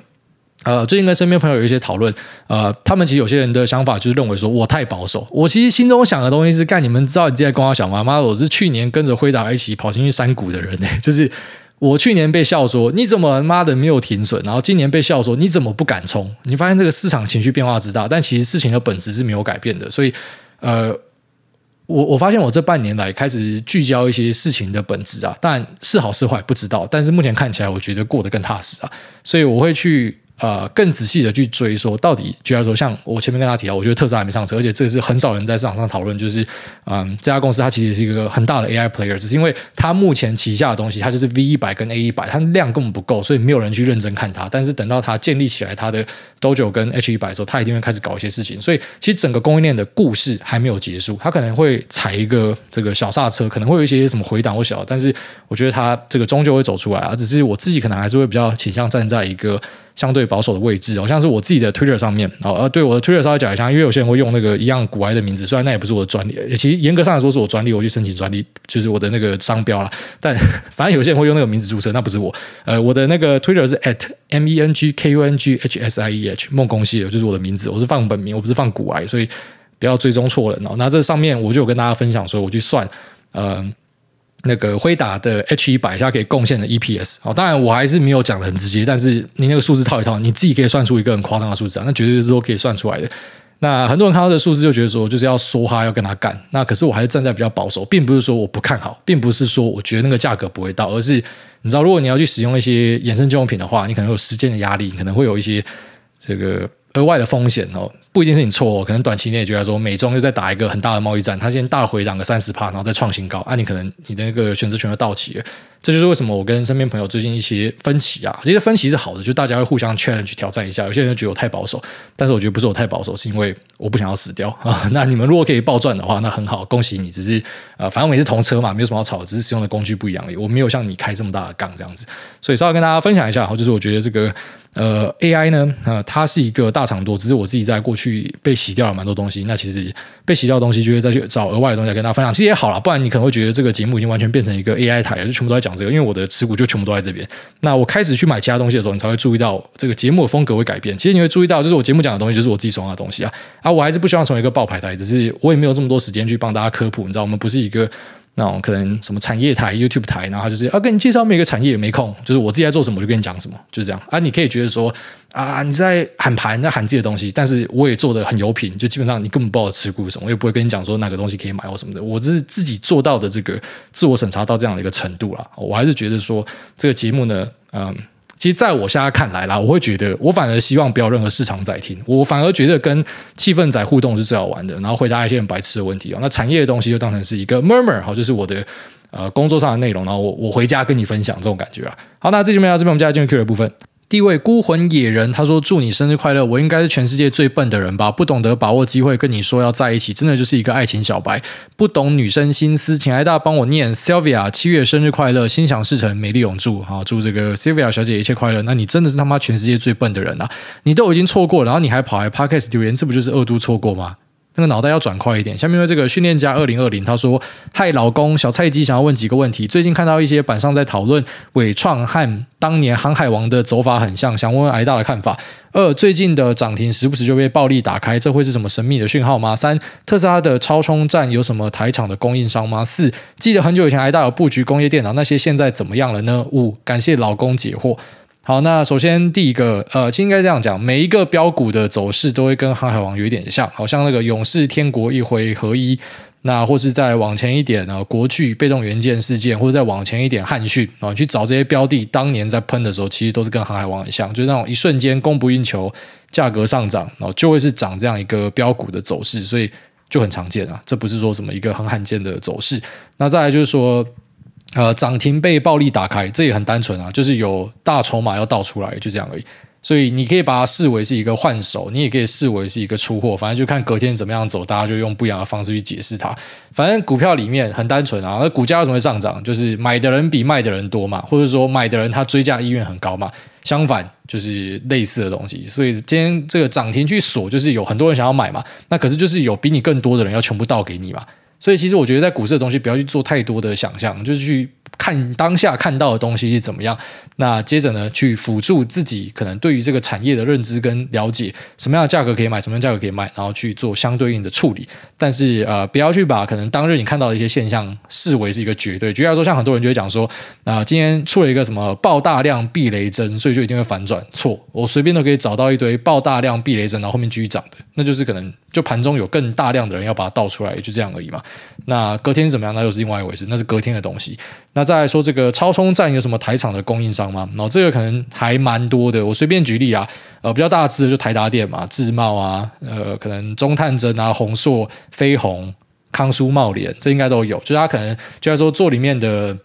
呃，最近跟身边朋友有一些讨论，呃，他们其实有些人的想法就是认为说我太保守，我其实心中想的东西是干，你们知道你自己在跟我讲吗？妈，我是去年跟着辉达一起跑进去山谷的人呢、就是。我去年被笑说你怎么妈的没有停损，然后今年被笑说你怎么不敢冲？你发现这个市场情绪变化之大，但其实事情的本质是没有改变的。所以，呃，我我发现我这半年来开始聚焦一些事情的本质啊，但是好是坏不知道，但是目前看起来我觉得过得更踏实啊，所以我会去。呃，更仔细的去追说，到底，居然说，像我前面跟他提到，我觉得特斯拉还没上车，而且这个是很少人在市场上讨论，就是，嗯，这家公司它其实是一个很大的 AI player，只是因为它目前旗下的东西，它就是 V 一百跟 A 一百，它量根本不够，所以没有人去认真看它。但是等到它建立起来它的 Dojo 跟 H 一百的时候，它一定会开始搞一些事情。所以其实整个供应链的故事还没有结束，它可能会踩一个这个小刹车，可能会有一些什么回档或小，但是我觉得它这个终究会走出来啊。只是我自己可能还是会比较倾向站在一个。相对保守的位置，好像是我自己的 Twitter 上面啊，呃，对我的 Twitter 稍微讲一下，因为有些人会用那个一样古埃的名字，虽然那也不是我的专利，其实严格上来说是我专利，我去申请专利，就是我的那个商标啦。但反正有些人会用那个名字注册，那不是我。呃，我的那个 Twitter 是 at mengkunghsih 梦工系的，就是我的名字，我是放本名，我不是放古埃，所以不要追踪错人哦。那这上面我就有跟大家分享说，我去算，呃。那个辉达的 H 一百现在可以贡献的 EPS，哦，当然我还是没有讲的很直接，但是你那个数字套一套，你自己可以算出一个很夸张的数字啊，那绝对是说可以算出来的。那很多人看到这数字就觉得说，就是要梭哈，要跟他干。那可是我还是站在比较保守，并不是说我不看好，并不是说我觉得那个价格不会到，而是你知道，如果你要去使用一些衍生金融品的话，你可能有时间的压力，你可能会有一些这个。额外的风险哦，不一定是你错哦，可能短期内觉得说美中又在打一个很大的贸易战，它先大回档个三十帕，然后再创新高，啊，你可能你的那个选择权就到期了。这就是为什么我跟身边朋友最近一些分歧啊，其实分歧是好的，就大家会互相 challenge 挑战一下。有些人觉得我太保守，但是我觉得不是我太保守，是因为我不想要死掉啊。那你们如果可以暴赚的话，那很好，恭喜你。只是呃，反正我们也是同车嘛，没有什么要吵，只是使用的工具不一样而已。我没有像你开这么大的杠这样子，所以稍微跟大家分享一下，然后就是我觉得这个。呃，AI 呢，呃，它是一个大厂多，只是我自己在过去被洗掉了蛮多东西。那其实被洗掉的东西，就会再去找额外的东西来跟大家分享，其实也好了。不然你可能会觉得这个节目已经完全变成一个 AI 台了，就全部都在讲这个。因为我的持股就全部都在这边。那我开始去买其他东西的时候，你才会注意到这个节目的风格会改变。其实你会注意到，就是我节目讲的东西，就是我自己手上的东西啊。啊，我还是不希望成为一个爆牌台，只是我也没有这么多时间去帮大家科普。你知道，我们不是一个。那种可能什么产业台、YouTube 台，然后他就是要跟你介绍每个产业，也没空，就是我自己在做什么，我就跟你讲什么，就是这样啊。你可以觉得说啊，你在喊盘，在喊自己的东西，但是我也做的很有品，就基本上你根本不知道持股什么，我也不会跟你讲说哪个东西可以买或什么的。我只是自己做到的这个自我审查到这样的一个程度了。我还是觉得说这个节目呢，嗯。其实，在我现在看来啦，我会觉得，我反而希望不要任何市场在听，我反而觉得跟气氛仔互动是最好玩的，然后回答一些很白痴的问题啊。那产业的东西就当成是一个 murmur，好，就是我的呃工作上的内容，然后我我回家跟你分享这种感觉啦。好，那这期没有到这边，我们接下来进入 Q 的部分。第一位孤魂野人，他说：“祝你生日快乐！我应该是全世界最笨的人吧？不懂得把握机会，跟你说要在一起，真的就是一个爱情小白，不懂女生心思。请爱大帮我念 Sylvia 七月生日快乐，心想事成，美丽永驻。好，祝这个 Sylvia 小姐一切快乐。那你真的是他妈全世界最笨的人啊！你都已经错过，然后你还跑来 Podcast 留言，这不就是恶度错过吗？那个脑袋要转快一点。下面为这个训练家二零二零他说：“嗨，老公，小菜鸡想要问几个问题。最近看到一些板上在讨论纬创和当年航海王的走法很像，想问问癌大的看法。二，最近的涨停时不时就被暴力打开，这会是什么神秘的讯号吗？三，特斯拉的超充站有什么台厂的供应商吗？四，记得很久以前癌大有布局工业电脑，那些现在怎么样了呢？五，感谢老公解惑。”好，那首先第一个，呃，其实应该这样讲，每一个标股的走势都会跟航海王有一点像，好像那个勇士天国一回合一，那或是再往前一点呢，国巨被动元件事件，或者再往前一点汉讯啊，去找这些标的，当年在喷的时候，其实都是跟航海王很像，就是那种一瞬间供不应求，价格上涨，然后就会是涨这样一个标股的走势，所以就很常见啊，这不是说什么一个很罕见的走势。那再来就是说。呃，涨停被暴力打开，这也很单纯啊，就是有大筹码要倒出来，就这样而已。所以你可以把它视为是一个换手，你也可以视为是一个出货，反正就看隔天怎么样走，大家就用不一样的方式去解释它。反正股票里面很单纯啊，那股价为什么会上涨？就是买的人比卖的人多嘛，或者说买的人他追价意愿很高嘛。相反，就是类似的东西。所以今天这个涨停去锁，就是有很多人想要买嘛，那可是就是有比你更多的人要全部倒给你嘛。所以其实我觉得在股市的东西不要去做太多的想象，就是去看当下看到的东西是怎么样。那接着呢，去辅助自己可能对于这个产业的认知跟了解，什么样的价格可以买，什么样价格可以卖，然后去做相对应的处理。但是呃，不要去把可能当日你看到的一些现象视为是一个绝对。举例来说，像很多人就会讲说，啊、今天出了一个什么爆大量避雷针，所以就一定会反转。错，我随便都可以找到一堆爆大量避雷针，然后后面继续涨的，那就是可能。就盘中有更大量的人要把它倒出来，也就这样而已嘛。那隔天怎么样？那又是另外一回事，那是隔天的东西。那再来说这个超充站有什么台厂的供应商吗？然后这个可能还蛮多的。我随便举例啊，呃，比较大致的就台达电嘛，智茂啊，呃，可能中探针啊，宏硕、飞鸿、康舒茂联，这应该都有。就是它可能就在说做里面的。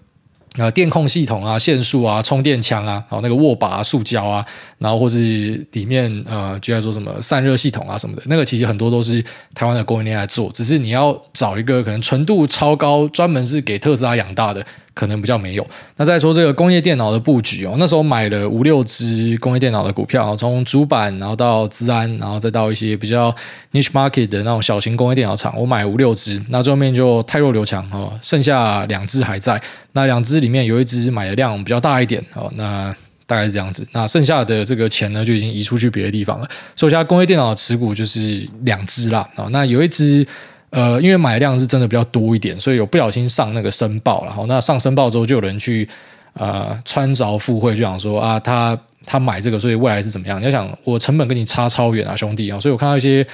呃，电控系统啊，线束啊，充电枪啊，然后那个握把啊，塑胶啊，然后或是里面呃，居然说什么散热系统啊什么的，那个其实很多都是台湾的供应链来做，只是你要找一个可能纯度超高，专门是给特斯拉养大的。可能比较没有。那再说这个工业电脑的布局哦，那时候买了五六只工业电脑的股票，从主板，然后到资安，然后再到一些比较 niche market 的那种小型工业电脑厂，我买五六只。那最后面就汰弱留强哦，剩下两只还在。那两只里面有一只买的量比较大一点哦，那大概是这样子。那剩下的这个钱呢，就已经移出去别的地方了。所以现在工业电脑的持股就是两只啦。那有一只。呃，因为买量是真的比较多一点，所以有不小心上那个申报。然后那上申报之后，就有人去呃穿凿附会，就想说啊，他他买这个，所以未来是怎么样？你要想，我成本跟你差超远啊，兄弟啊！所以我看到一些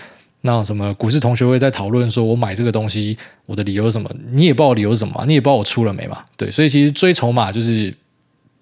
那什么股市同学会在讨论，说我买这个东西，我的理由是什么？你也不知道理由是什么，你也不知道我出了没嘛？对，所以其实追筹码就是，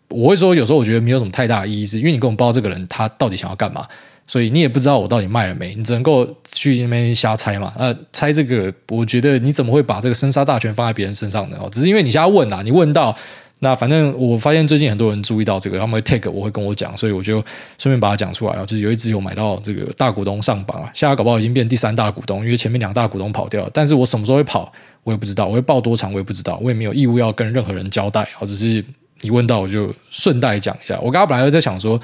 我会说有时候我觉得没有什么太大意义，是因为你根本不知道这个人他到底想要干嘛。所以你也不知道我到底卖了没，你只能够去那边瞎猜嘛。呃，猜这个，我觉得你怎么会把这个生杀大权放在别人身上呢？哦，只是因为你瞎问啊，你问到那，反正我发现最近很多人注意到这个，他们会 take，我会跟我讲，所以我就顺便把它讲出来啊。就是有一只有买到这个大股东上榜啊，现在搞不好已经变第三大股东，因为前面两大股东跑掉了。但是我什么时候会跑，我也不知道，我会报多长，我也不知道，我也没有义务要跟任何人交代啊。只是你问到，我就顺带讲一下。我刚刚本来在想说。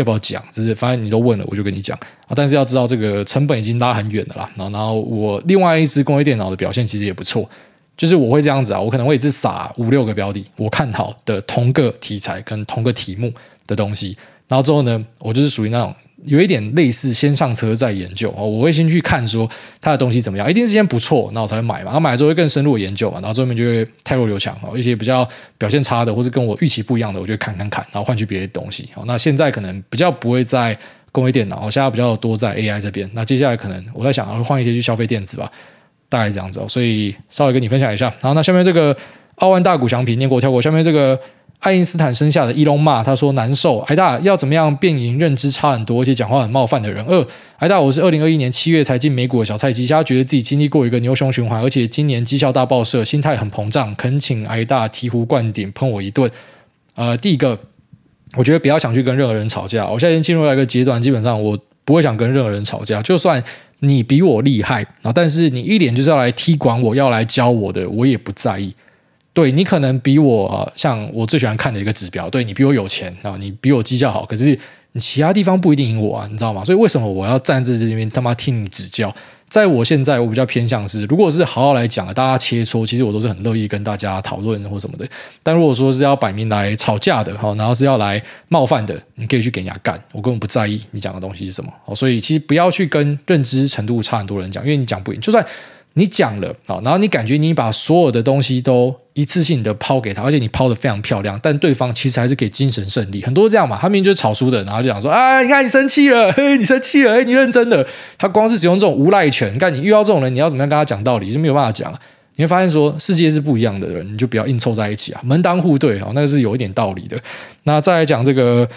要不要讲？就是反正你都问了，我就跟你讲啊。但是要知道，这个成本已经拉很远了啦。然后，然后我另外一只工业电脑的表现其实也不错。就是我会这样子啊，我可能会一直撒五六个标的，我看好的同个题材跟同个题目的东西。然后之后呢，我就是属于那种。有一点类似先上车再研究哦，我会先去看说他的东西怎么样，一定是先不错，那我才会买嘛。然后买了之后会更深入的研究嘛，然后最后面就会汰弱留强哦，一些比较表现差的或是跟我预期不一样的，我就看看看，然后换去别的东西哦。那现在可能比较不会在工业电脑，现在比较多在 AI 这边。那接下来可能我在想，会换一些去消费电子吧，大概这样子哦。所以稍微跟你分享一下。然后，那下面这个奥万大谷翔平念过跳过，下面这个。爱因斯坦生下的伊隆骂他说难受，挨大要怎么样变赢认知差很多而且讲话很冒犯的人？二，挨大我是二零二一年七月才进美股的小菜鸡，他觉得自己经历过一个牛熊循环，而且今年绩效大爆射，心态很膨胀，恳请挨大醍醐灌顶，喷我一顿。呃，第一个，我觉得不要想去跟任何人吵架。我现在已经进入了一个阶段，基本上我不会想跟任何人吵架，就算你比我厉害啊，但是你一脸就是要来踢馆我，要来教我的，我也不在意。对，你可能比我像我最喜欢看的一个指标，对，你比我有钱啊，你比我绩效好，可是你其他地方不一定赢我啊，你知道吗？所以为什么我要站在这边他妈听你指教？在我现在，我比较偏向是，如果是好好来讲的，大家切磋，其实我都是很乐意跟大家讨论或什么的。但如果说是要摆明来吵架的，哈，然后是要来冒犯的，你可以去给人家干，我根本不在意你讲的东西是什么。所以其实不要去跟认知程度差很多人讲，因为你讲不赢，就算。你讲了啊，然后你感觉你把所有的东西都一次性的抛给他，而且你抛的非常漂亮，但对方其实还是给精神胜利。很多这样嘛，他明明就是吵输的，然后就讲说啊，你看你生气了，嘿，你生气了，哎，你认真的。他光是使用这种无赖拳，看你遇到这种人，你要怎么样跟他讲道理，就没有办法讲。你会发现说，世界是不一样的人，你就不要硬凑在一起啊，门当户对啊，那个是有一点道理的。那再来讲这个。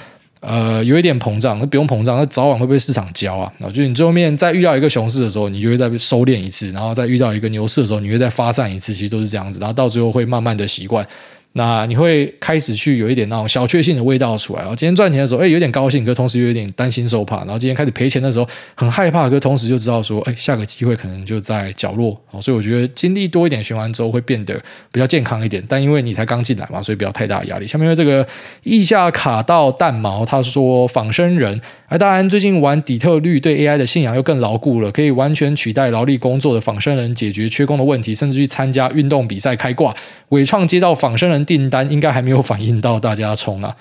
呃，有一点膨胀，那不用膨胀，那早晚会被市场教啊。然后就你最后面再遇到一个熊市的时候，你就会再收敛一次，然后再遇到一个牛市的时候，你会再发散一次，其实都是这样子，然后到最后会慢慢的习惯。那你会开始去有一点那种小确幸的味道出来。然后今天赚钱的时候，哎，有点高兴，可同时又有点担心受怕。然后今天开始赔钱的时候，很害怕，可同时就知道说，哎，下个机会可能就在角落哦。所以我觉得经历多一点循环之后，会变得比较健康一点。但因为你才刚进来嘛，所以不要太大压力。下面这个意下卡到蛋毛，他说仿生人，哎，当然最近玩底特律，对 AI 的信仰又更牢固了，可以完全取代劳力工作的仿生人，解决缺工的问题，甚至去参加运动比赛开挂。伟创接到仿生人订单，应该还没有反映到大家冲啊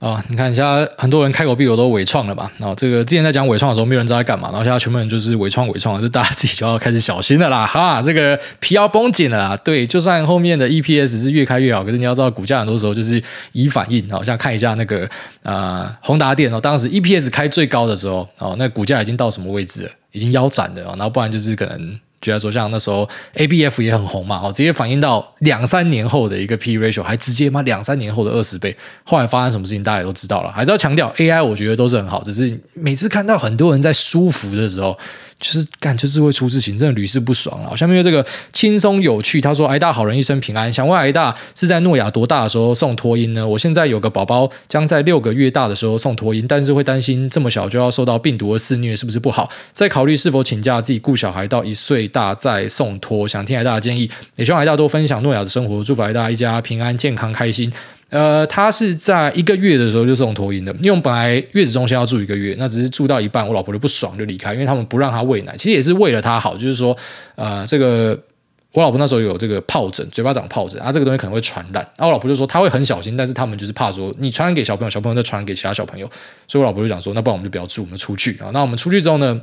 啊！你看一下，很多人开口闭口都伪创了嘛。然后这个之前在讲伪创的时候，没有人知道在干嘛。然后现在全部人就是伪创伪创，这大家自己就要开始小心了啦 哈！这个皮要绷紧了啦。对，就算后面的 EPS 是越开越好，可是你要知道，股价很多时候就是以反应。好像看一下那个呃宏达电哦，当时 EPS 开最高的时候哦，那股价已经到什么位置了？已经腰斩了。然后不然就是可能。举例说，像那时候 ABF 也很红嘛，哦，直接反映到两三年后的一个 P ratio，还直接嘛两三年后的二十倍。后来发生什么事情，大家也都知道了。还是要强调，AI 我觉得都是很好，只是每次看到很多人在舒服的时候。就是干，就是会出事情，真的屡试不爽了。下面有这个轻松有趣，他说：“癌大好人一生平安。”想问癌大是在诺亚多大的时候送托婴呢？我现在有个宝宝将在六个月大的时候送托婴，但是会担心这么小就要受到病毒的肆虐，是不是不好？在考虑是否请假自己顾小孩到一岁大再送托。想听癌大的建议，也希望癌大多分享诺亚的生活，祝福癌大一家平安健康开心。呃，他是在一个月的时候就送托婴的，因为我们本来月子中心要住一个月，那只是住到一半，我老婆就不爽就离开，因为他们不让他喂奶，其实也是为了他好，就是说，呃，这个我老婆那时候有这个疱疹，嘴巴长疱疹，啊，这个东西可能会传染，然后我老婆就说他会很小心，但是他们就是怕说你传染给小朋友，小朋友再传染给其他小朋友，所以我老婆就讲说，那不然我们就不要住，我们出去啊，那我们出去之后呢，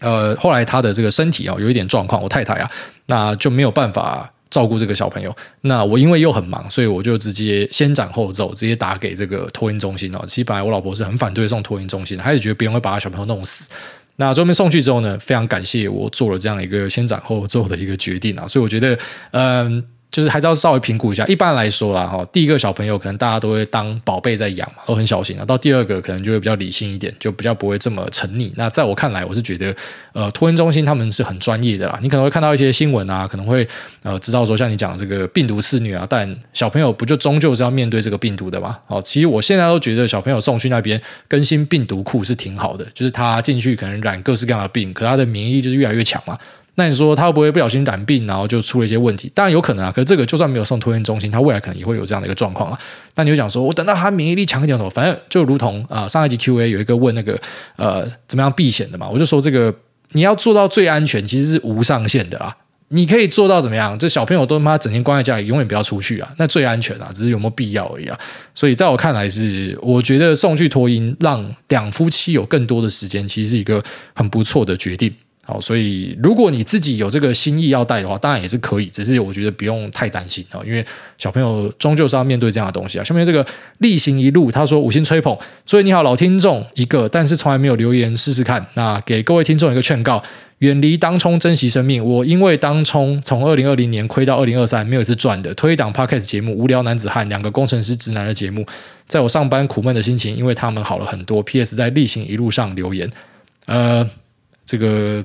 呃，后来他的这个身体啊有一点状况，我太太啊，那就没有办法。照顾这个小朋友，那我因为又很忙，所以我就直接先斩后奏，直接打给这个托婴中心哦。其实本来我老婆是很反对送托婴中心的，她也觉得别人会把她小朋友弄死。那最后面送去之后呢，非常感谢我做了这样一个先斩后奏的一个决定啊。所以我觉得，嗯。就是还是要稍微评估一下。一般来说啦，哈，第一个小朋友可能大家都会当宝贝在养嘛，都很小心啊。到第二个可能就会比较理性一点，就比较不会这么沉溺。那在我看来，我是觉得，呃，托婴中心他们是很专业的啦。你可能会看到一些新闻啊，可能会呃知道说，像你讲这个病毒肆虐啊，但小朋友不就终究是要面对这个病毒的嘛？哦，其实我现在都觉得小朋友送去那边更新病毒库是挺好的，就是他进去可能染各式各样的病，可他的免疫力就是越来越强嘛。那你说他会不会不小心染病，然后就出了一些问题？当然有可能啊。可是这个就算没有送托婴中心，他未来可能也会有这样的一个状况啊。那你就讲说，我等到他免疫力强一点什么，反正就如同啊、上一集 Q&A 有一个问那个呃怎么样避险的嘛，我就说这个你要做到最安全，其实是无上限的啦。你可以做到怎么样？这小朋友都他妈整天关在家里，永远不要出去啊，那最安全啊，只是有没有必要而已啊。所以在我看来是，我觉得送去托婴，让两夫妻有更多的时间，其实是一个很不错的决定。好，所以如果你自己有这个心意要带的话，当然也是可以，只是我觉得不用太担心啊，因为小朋友终究是要面对这样的东西啊。下面这个例行一路，他说五星吹捧，所以你好，老听众一个，但是从来没有留言试试看。那给各位听众一个劝告：远离当冲，珍惜生命。我因为当冲从二零二零年亏到二零二三，没有一次赚的。推档 Podcast 节目，无聊男子汉，两个工程师直男的节目，在我上班苦闷的心情，因为他们好了很多。PS 在例行一路上留言，呃，这个。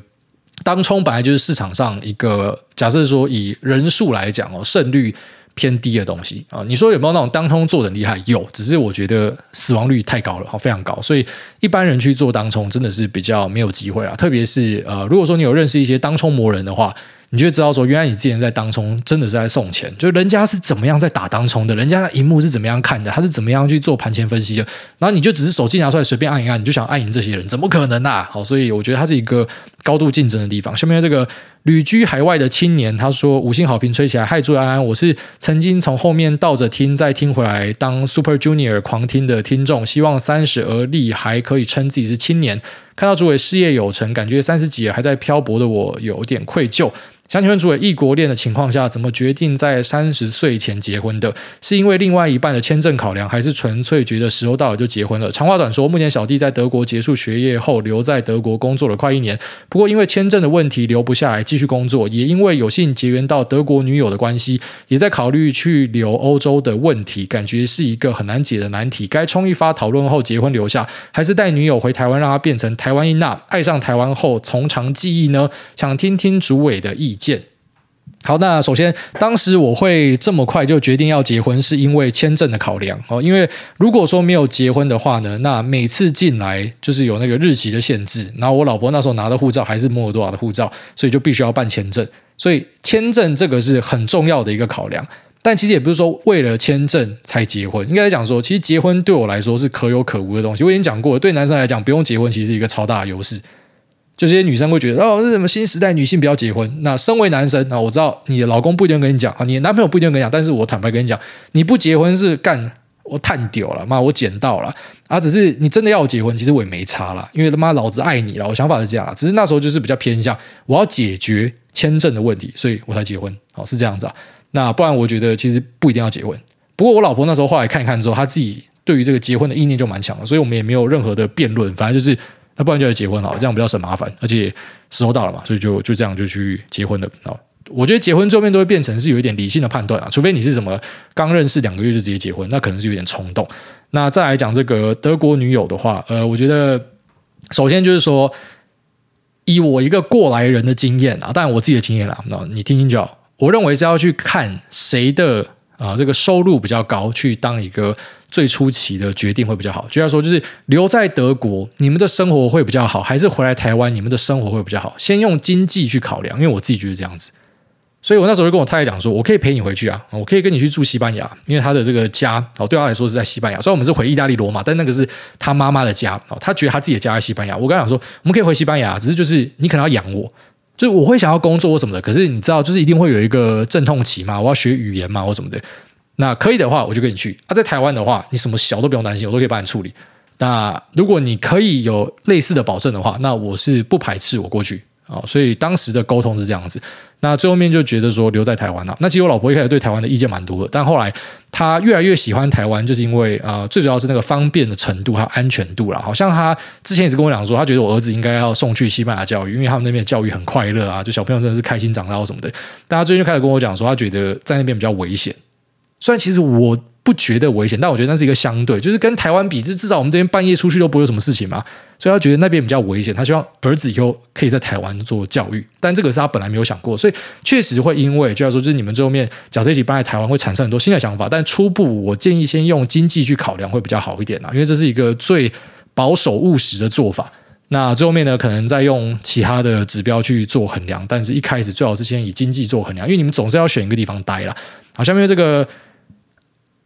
当冲本来就是市场上一个假设说以人数来讲哦，胜率偏低的东西啊。你说有没有那种当冲做的很厉害？有，只是我觉得死亡率太高了，非常高，所以一般人去做当冲真的是比较没有机会啊。特别是呃，如果说你有认识一些当冲魔人的话。你就知道说，原来你之前在当冲真的是在送钱，就人家是怎么样在打当冲的，人家的荧幕是怎么样看的，他是怎么样去做盘前分析的，然后你就只是手机拿出来随便按一按，你就想按赢这些人，怎么可能啊？好，所以我觉得它是一个高度竞争的地方。下面这个旅居海外的青年他说五星好评吹起来，嗨，祝安安，我是曾经从后面倒着听再听回来当 Super Junior 狂听的听众，希望三十而立还可以称自己是青年，看到主委事业有成，感觉三十几了还在漂泊的我有点愧疚。想请问主委，异国恋的情况下，怎么决定在三十岁前结婚的？是因为另外一半的签证考量，还是纯粹觉得时候到了就结婚了？长话短说，目前小弟在德国结束学业后，留在德国工作了快一年，不过因为签证的问题留不下来继续工作，也因为有幸结缘到德国女友的关系，也在考虑去留欧洲的问题，感觉是一个很难解的难题。该冲一发讨论后结婚留下，还是带女友回台湾，让她变成台湾一娜，爱上台湾后从长计议呢？想听听主委的意见。好，那首先，当时我会这么快就决定要结婚，是因为签证的考量哦。因为如果说没有结婚的话呢，那每次进来就是有那个日期的限制，然后我老婆那时候拿的护照还是摩尔多瓦的护照，所以就必须要办签证。所以签证这个是很重要的一个考量。但其实也不是说为了签证才结婚，应该讲说，其实结婚对我来说是可有可无的东西。我已经讲过，对男生来讲，不用结婚其实是一个超大的优势。就这些女生会觉得哦，是什么新时代女性不要结婚？那身为男生啊，我知道你的老公不一定跟你讲啊，你的男朋友不一定跟你讲，但是我坦白跟你讲，你不结婚是干我探丢了，妈我捡到了啊！只是你真的要结婚，其实我也没差啦，因为他妈老子爱你了，我想法是这样，只是那时候就是比较偏向我要解决签证的问题，所以我才结婚，哦，是这样子啊。那不然我觉得其实不一定要结婚。不过我老婆那时候后来看一看之后，她自己对于这个结婚的意念就蛮强的，所以我们也没有任何的辩论，反正就是。那不然就来结婚好了，这样比较省麻烦，而且时候到了嘛，所以就就这样就去结婚了啊。我觉得结婚最后面都会变成是有一点理性的判断啊，除非你是什么刚认识两个月就直接结婚，那可能是有点冲动。那再来讲这个德国女友的话，呃，我觉得首先就是说，以我一个过来人的经验啊，当然我自己的经验啦，那你听听就好。我认为是要去看谁的啊这个收入比较高，去当一个。最初期的决定会比较好，就要说就是留在德国，你们的生活会比较好，还是回来台湾，你们的生活会比较好？先用经济去考量，因为我自己觉得这样子，所以我那时候就跟我太太讲说，我可以陪你回去啊，我可以跟你去住西班牙，因为他的这个家哦，对他来说是在西班牙，虽然我们是回意大利罗马，但那个是他妈妈的家哦，他觉得他自己的家在西班牙。我跟他讲说，我们可以回西班牙，只是就是你可能要养我，就是我会想要工作或什么的，可是你知道，就是一定会有一个阵痛期嘛，我要学语言嘛或什么的。那可以的话，我就跟你去。啊，在台湾的话，你什么小都不用担心，我都可以帮你处理。那如果你可以有类似的保证的话，那我是不排斥我过去啊。所以当时的沟通是这样子。那最后面就觉得说留在台湾了。那其实我老婆一开始对台湾的意见蛮多的，但后来她越来越喜欢台湾，就是因为啊，最主要是那个方便的程度还有安全度啦。好像她之前一直跟我讲说，她觉得我儿子应该要送去西班牙教育，因为他们那边教育很快乐啊，就小朋友真的是开心长大什么的。但她最近就开始跟我讲说，她觉得在那边比较危险。虽然其实我不觉得危险，但我觉得那是一个相对，就是跟台湾比，就至少我们这边半夜出去都不会有什么事情嘛。所以他觉得那边比较危险，他希望儿子以后可以在台湾做教育，但这个是他本来没有想过，所以确实会因为就要说，就是你们最后面假设一起搬来台湾，会产生很多新的想法。但初步我建议先用经济去考量会比较好一点啦，因为这是一个最保守务实的做法。那最后面呢，可能再用其他的指标去做衡量，但是一开始最好是先以经济做衡量，因为你们总是要选一个地方待啦。好，下面这个。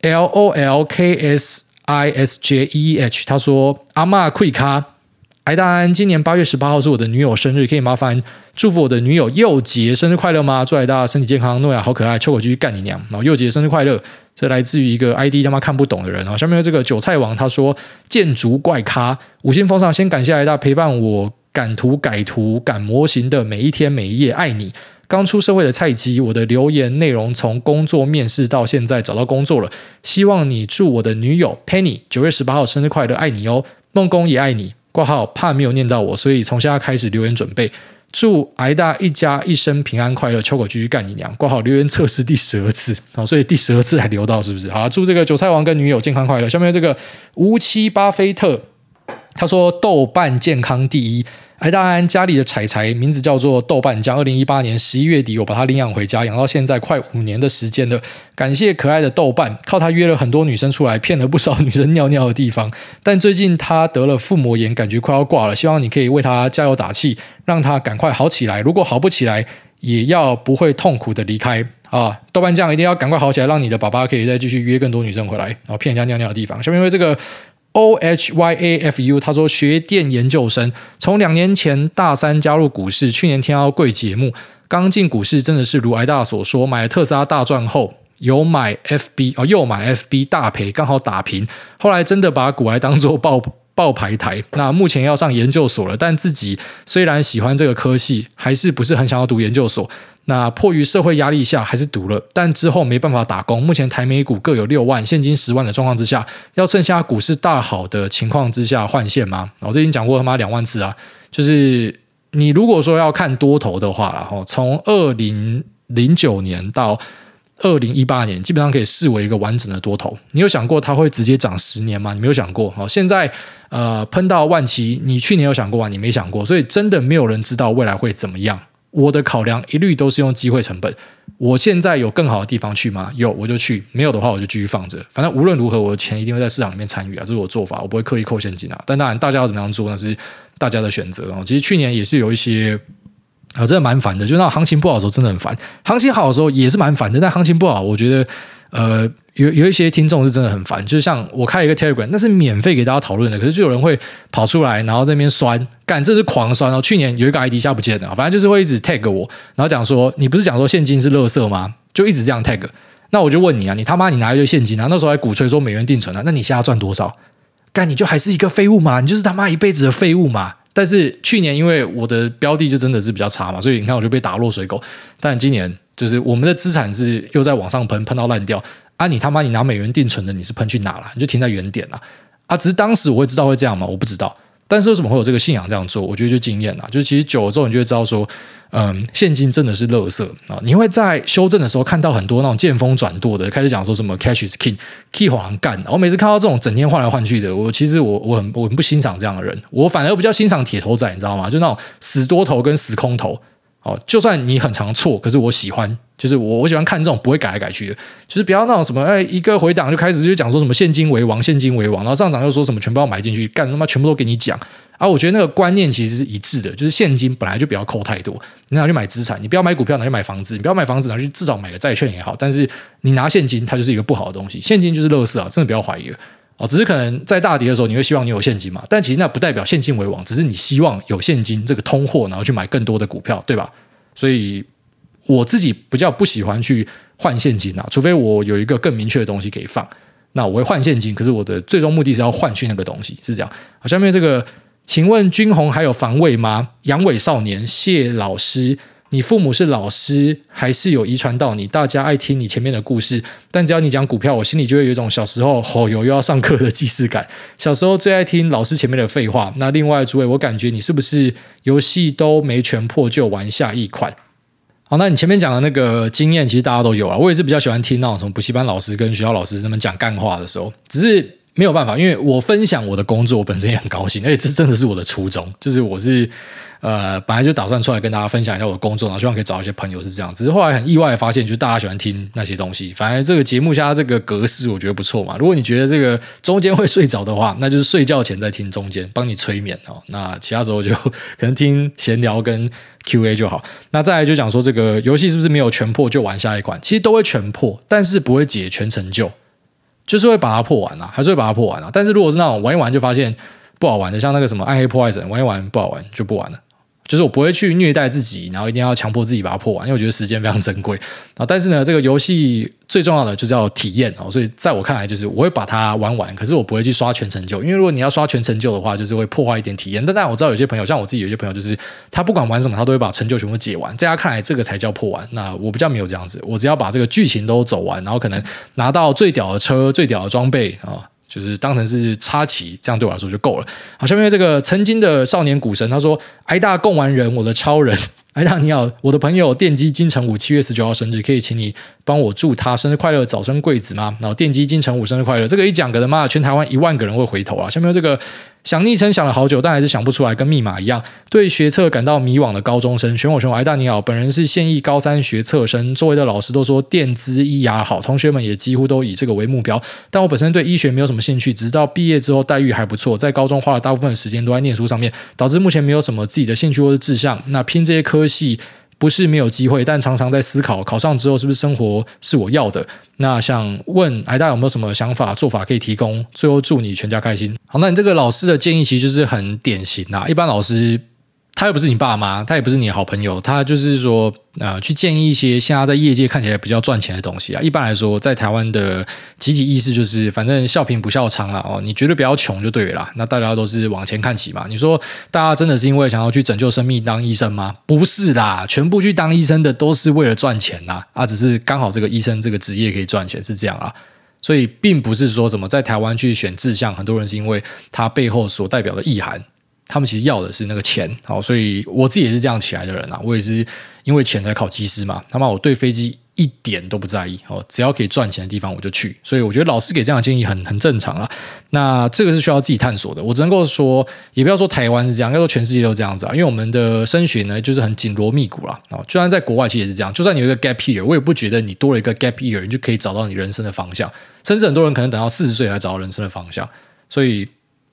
L O L K S I S J E H，他说：“阿嬷贵卡，艾大安，今年八月十八号是我的女友生日，可以麻烦祝福我的女友佑杰生日快乐吗？祝艾大身体健康，诺亚好可爱，秋狗继续干你娘。然后佑杰生日快乐，这来自于一个 ID 他妈看不懂的人。啊下面这个韭菜王他说：建筑怪咖，五星奉上，先感谢艾大陪伴我赶图改图赶模型的每一天每一夜，爱你。”刚出社会的菜鸡，我的留言内容从工作面试到现在找到工作了，希望你祝我的女友 Penny 九月十八号生日快乐，爱你哦，梦工也爱你。挂号怕没有念到我，所以从现在开始留言准备，祝癌大一家一生平安快乐，秋狗继续干你娘。挂号留言测试第十二次，好，所以第十二次才留到是不是？好，祝这个韭菜王跟女友健康快乐。下面这个无期巴菲特，他说豆瓣健康第一。艾大安家里的柴柴名字叫做豆瓣酱。二零一八年十一月底，我把它领养回家，养到现在快五年的时间了。感谢可爱的豆瓣，靠他约了很多女生出来，骗了不少女生尿尿的地方。但最近他得了腹膜炎，感觉快要挂了。希望你可以为他加油打气，让他赶快好起来。如果好不起来，也要不会痛苦的离开啊！豆瓣酱一定要赶快好起来，让你的爸爸可以再继续约更多女生回来，然后骗人家尿尿的地方。下面因为这个 O H Y A F U，他说学电研究生，从两年前大三加入股市，去年听到贵节目，刚进股市真的是如挨大所说，买了特斯拉大赚后，有买 F B 哦，又买 F B 大赔，刚好打平，后来真的把股癌当做爆。爆牌台，那目前要上研究所了，但自己虽然喜欢这个科系，还是不是很想要读研究所。那迫于社会压力下，还是读了，但之后没办法打工。目前台美股各有六万，现金十万的状况之下，要趁下股市大好的情况之下换线吗？我这已经讲过他妈两万次啊，就是你如果说要看多头的话，然后从二零零九年到。二零一八年基本上可以视为一个完整的多头。你有想过它会直接涨十年吗？你没有想过。好，现在呃喷到万七，你去年有想过吗？你没想过。所以真的没有人知道未来会怎么样。我的考量一律都是用机会成本。我现在有更好的地方去吗？有我就去，没有的话我就继续放着。反正无论如何，我的钱一定会在市场里面参与啊，这是我做法，我不会刻意扣现金啊。但当然，大家要怎么样做那是大家的选择哦。其实去年也是有一些。啊，真的蛮烦的，就那行情不好的时候真的很烦，行情好的时候也是蛮烦的。但行情不好，我觉得呃有有一些听众是真的很烦。就像我开一个 Telegram，那是免费给大家讨论的，可是就有人会跑出来，然后在那边酸，干这是狂酸哦。去年有一个 ID 下不见了，反正就是会一直 tag 我，然后讲说你不是讲说现金是垃圾吗？就一直这样 tag。那我就问你啊，你他妈你拿一堆现金啊？那时候还鼓吹说美元定存啊？那你现在赚多少？干你就还是一个废物嘛？你就是他妈一辈子的废物嘛？但是去年因为我的标的就真的是比较差嘛，所以你看我就被打落水狗。但今年就是我们的资产是又在往上喷，喷到烂掉啊！你他妈你拿美元定存的，你是喷去哪了？你就停在原点了啊！只是当时我会知道会这样吗？我不知道。但是为什么会有这个信仰这样做？我觉得就经验啦，就是其实久了之后，你就会知道说，嗯，现金真的是垃圾啊！你会在修正的时候看到很多那种见风转舵的，开始讲说什么 cash is king，key 黄干。我每次看到这种整天换来换去的，我其实我我很我很不欣赏这样的人，我反而比较欣赏铁头仔，你知道吗？就那种死多头跟死空头。哦，就算你很常错，可是我喜欢，就是我我喜欢看这种不会改来改去的，就是不要那种什么，哎，一个回档就开始就讲说什么现金为王，现金为王，然后上涨又说什么全部要买进去，干他妈全部都给你讲啊！我觉得那个观念其实是一致的，就是现金本来就不要扣太多，你拿去买资产，你不要买股票，拿去买房子，你不要买房子，拿去至少买个债券也好，但是你拿现金，它就是一个不好的东西，现金就是垃圾啊，真的不要怀疑了。哦，只是可能在大跌的时候，你会希望你有现金嘛？但其实那不代表现金为王，只是你希望有现金这个通货，然后去买更多的股票，对吧？所以我自己比较不喜欢去换现金啊，除非我有一个更明确的东西可以放，那我会换现金。可是我的最终目的是要换取那个东西，是这样。好，下面这个，请问君鸿还有防卫吗？阳痿少年谢老师。你父母是老师，还是有遗传到你？大家爱听你前面的故事，但只要你讲股票，我心里就会有一种小时候吼有又要上课的既视感。小时候最爱听老师前面的废话。那另外，诸位，我感觉你是不是游戏都没全破就玩下一款？好，那你前面讲的那个经验，其实大家都有啊。我也是比较喜欢听那种什么补习班老师跟学校老师他们讲干话的时候，只是没有办法，因为我分享我的工作，我本身也很高兴，而且这真的是我的初衷，就是我是。呃，本来就打算出来跟大家分享一下我的工作，然后希望可以找一些朋友是这样。只是后来很意外的发现，就是大家喜欢听那些东西。反正这个节目下这个格式，我觉得不错嘛。如果你觉得这个中间会睡着的话，那就是睡觉前再听中间，帮你催眠哦。那其他时候就可能听闲聊跟 QA 就好。那再来就讲说，这个游戏是不是没有全破就玩下一款？其实都会全破，但是不会解全成就，就是会把它破完啊，还是会把它破完啊。但是如果是那种玩一玩就发现不好玩的，像那个什么暗黑破坏神，玩一玩不好玩就不玩了。就是我不会去虐待自己，然后一定要强迫自己把它破完，因为我觉得时间非常珍贵啊。但是呢，这个游戏最重要的就是要体验哦，所以在我看来，就是我会把它玩完，可是我不会去刷全成就，因为如果你要刷全成就的话，就是会破坏一点体验。但但我知道有些朋友，像我自己有些朋友，就是他不管玩什么，他都会把成就全部解完，在他看来，这个才叫破完。那我比较没有这样子，我只要把这个剧情都走完，然后可能拿到最屌的车、最屌的装备啊。就是当成是插旗，这样对我来说就够了。好，下面这个曾经的少年股神他说：“挨大贡完人，我的超人。”挨大你好，我的朋友电击金城武七月十九号生日，可以请你帮我祝他生日快乐，早生贵子吗？然后电击金城武生日快乐，这个一讲，可能妈全台湾一万个人会回头啊。下面这个。想昵称想了好久，但还是想不出来，跟密码一样。对学测感到迷惘的高中生，选我选我，挨大你好，本人是现役高三学测生，周围的老师都说电资医牙好，同学们也几乎都以这个为目标。但我本身对医学没有什么兴趣，直到毕业之后待遇还不错，在高中花了大部分的时间都在念书上面，导致目前没有什么自己的兴趣或者志向。那拼这些科系。不是没有机会，但常常在思考考上之后是不是生活是我要的。那想问癌大有没有什么想法做法可以提供？最后祝你全家开心。好，那你这个老师的建议其实就是很典型啊，一般老师。他又不是你爸妈，他也不是你的好朋友，他就是说，呃，去建议一些现在在业界看起来比较赚钱的东西啊。一般来说，在台湾的集体意识就是，反正笑贫不笑娼了哦，你绝对不要穷就对了。那大家都是往前看齐嘛。你说大家真的是因为想要去拯救生命当医生吗？不是啦，全部去当医生的都是为了赚钱呐，啊，只是刚好这个医生这个职业可以赚钱是这样啊。所以并不是说什么在台湾去选志向，很多人是因为他背后所代表的意涵。他们其实要的是那个钱，好，所以我自己也是这样起来的人啊。我也是因为钱才考机师嘛。他妈，我对飞机一点都不在意，哦，只要可以赚钱的地方我就去。所以我觉得老师给这样的建议很很正常啊。那这个是需要自己探索的。我只能够说，也不要说台湾是这样，要说全世界都这样子啊。因为我们的升学呢，就是很紧锣密鼓啦。啊。就算在国外其实也是这样，就算你有一个 gap year，我也不觉得你多了一个 gap year，你就可以找到你人生的方向。甚至很多人可能等到四十岁才找到人生的方向。所以。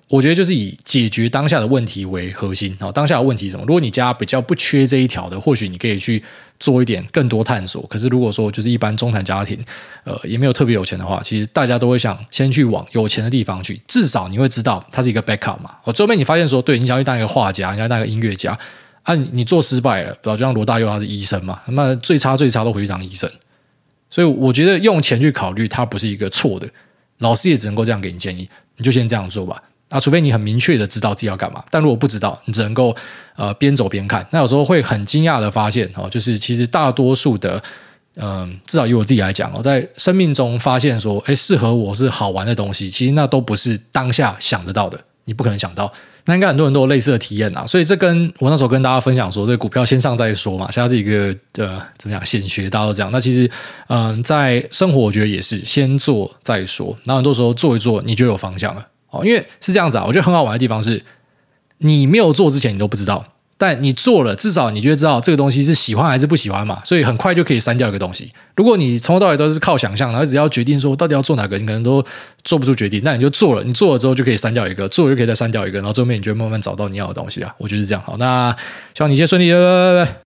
我觉得就是以解决当下的问题为核心。好，当下的问题是什么？如果你家比较不缺这一条的，或许你可以去做一点更多探索。可是如果说就是一般中产家庭，呃，也没有特别有钱的话，其实大家都会想先去往有钱的地方去。至少你会知道它是一个 backup 嘛。我最后面你发现说，对，你想去当一个画家，你想当一个音乐家啊，你做失败了，对吧？就像罗大佑他是医生嘛，那最差最差都回去当医生。所以我觉得用钱去考虑，它不是一个错的。老师也只能够这样给你建议，你就先这样做吧。啊，除非你很明确的知道自己要干嘛，但如果不知道，你只能够呃边走边看。那有时候会很惊讶的发现哦，就是其实大多数的，嗯、至少以我自己来讲，我在生命中发现说，哎，适合我是好玩的东西，其实那都不是当下想得到的，你不可能想到。那应该很多人都有类似的体验啊，所以这跟我那时候跟大家分享说，这股票先上再说嘛，现在是一个呃怎么讲显学，大家都这样。那其实嗯、在生活我觉得也是先做再说，然后很多时候做一做，你就有方向了。哦因为是这样子啊，我觉得很好玩的地方是，你没有做之前你都不知道，但你做了，至少你就会知道这个东西是喜欢还是不喜欢嘛，所以很快就可以删掉一个东西。如果你从头到尾都是靠想象，然后只要决定说到底要做哪个，你可能都做不出决定。那你就做了，你做了之后就可以删掉一个，做了就可以再删掉一个，然后最后面你就慢慢找到你要的东西啊。我觉得是这样。好，那希望你一切顺利，拜拜拜拜。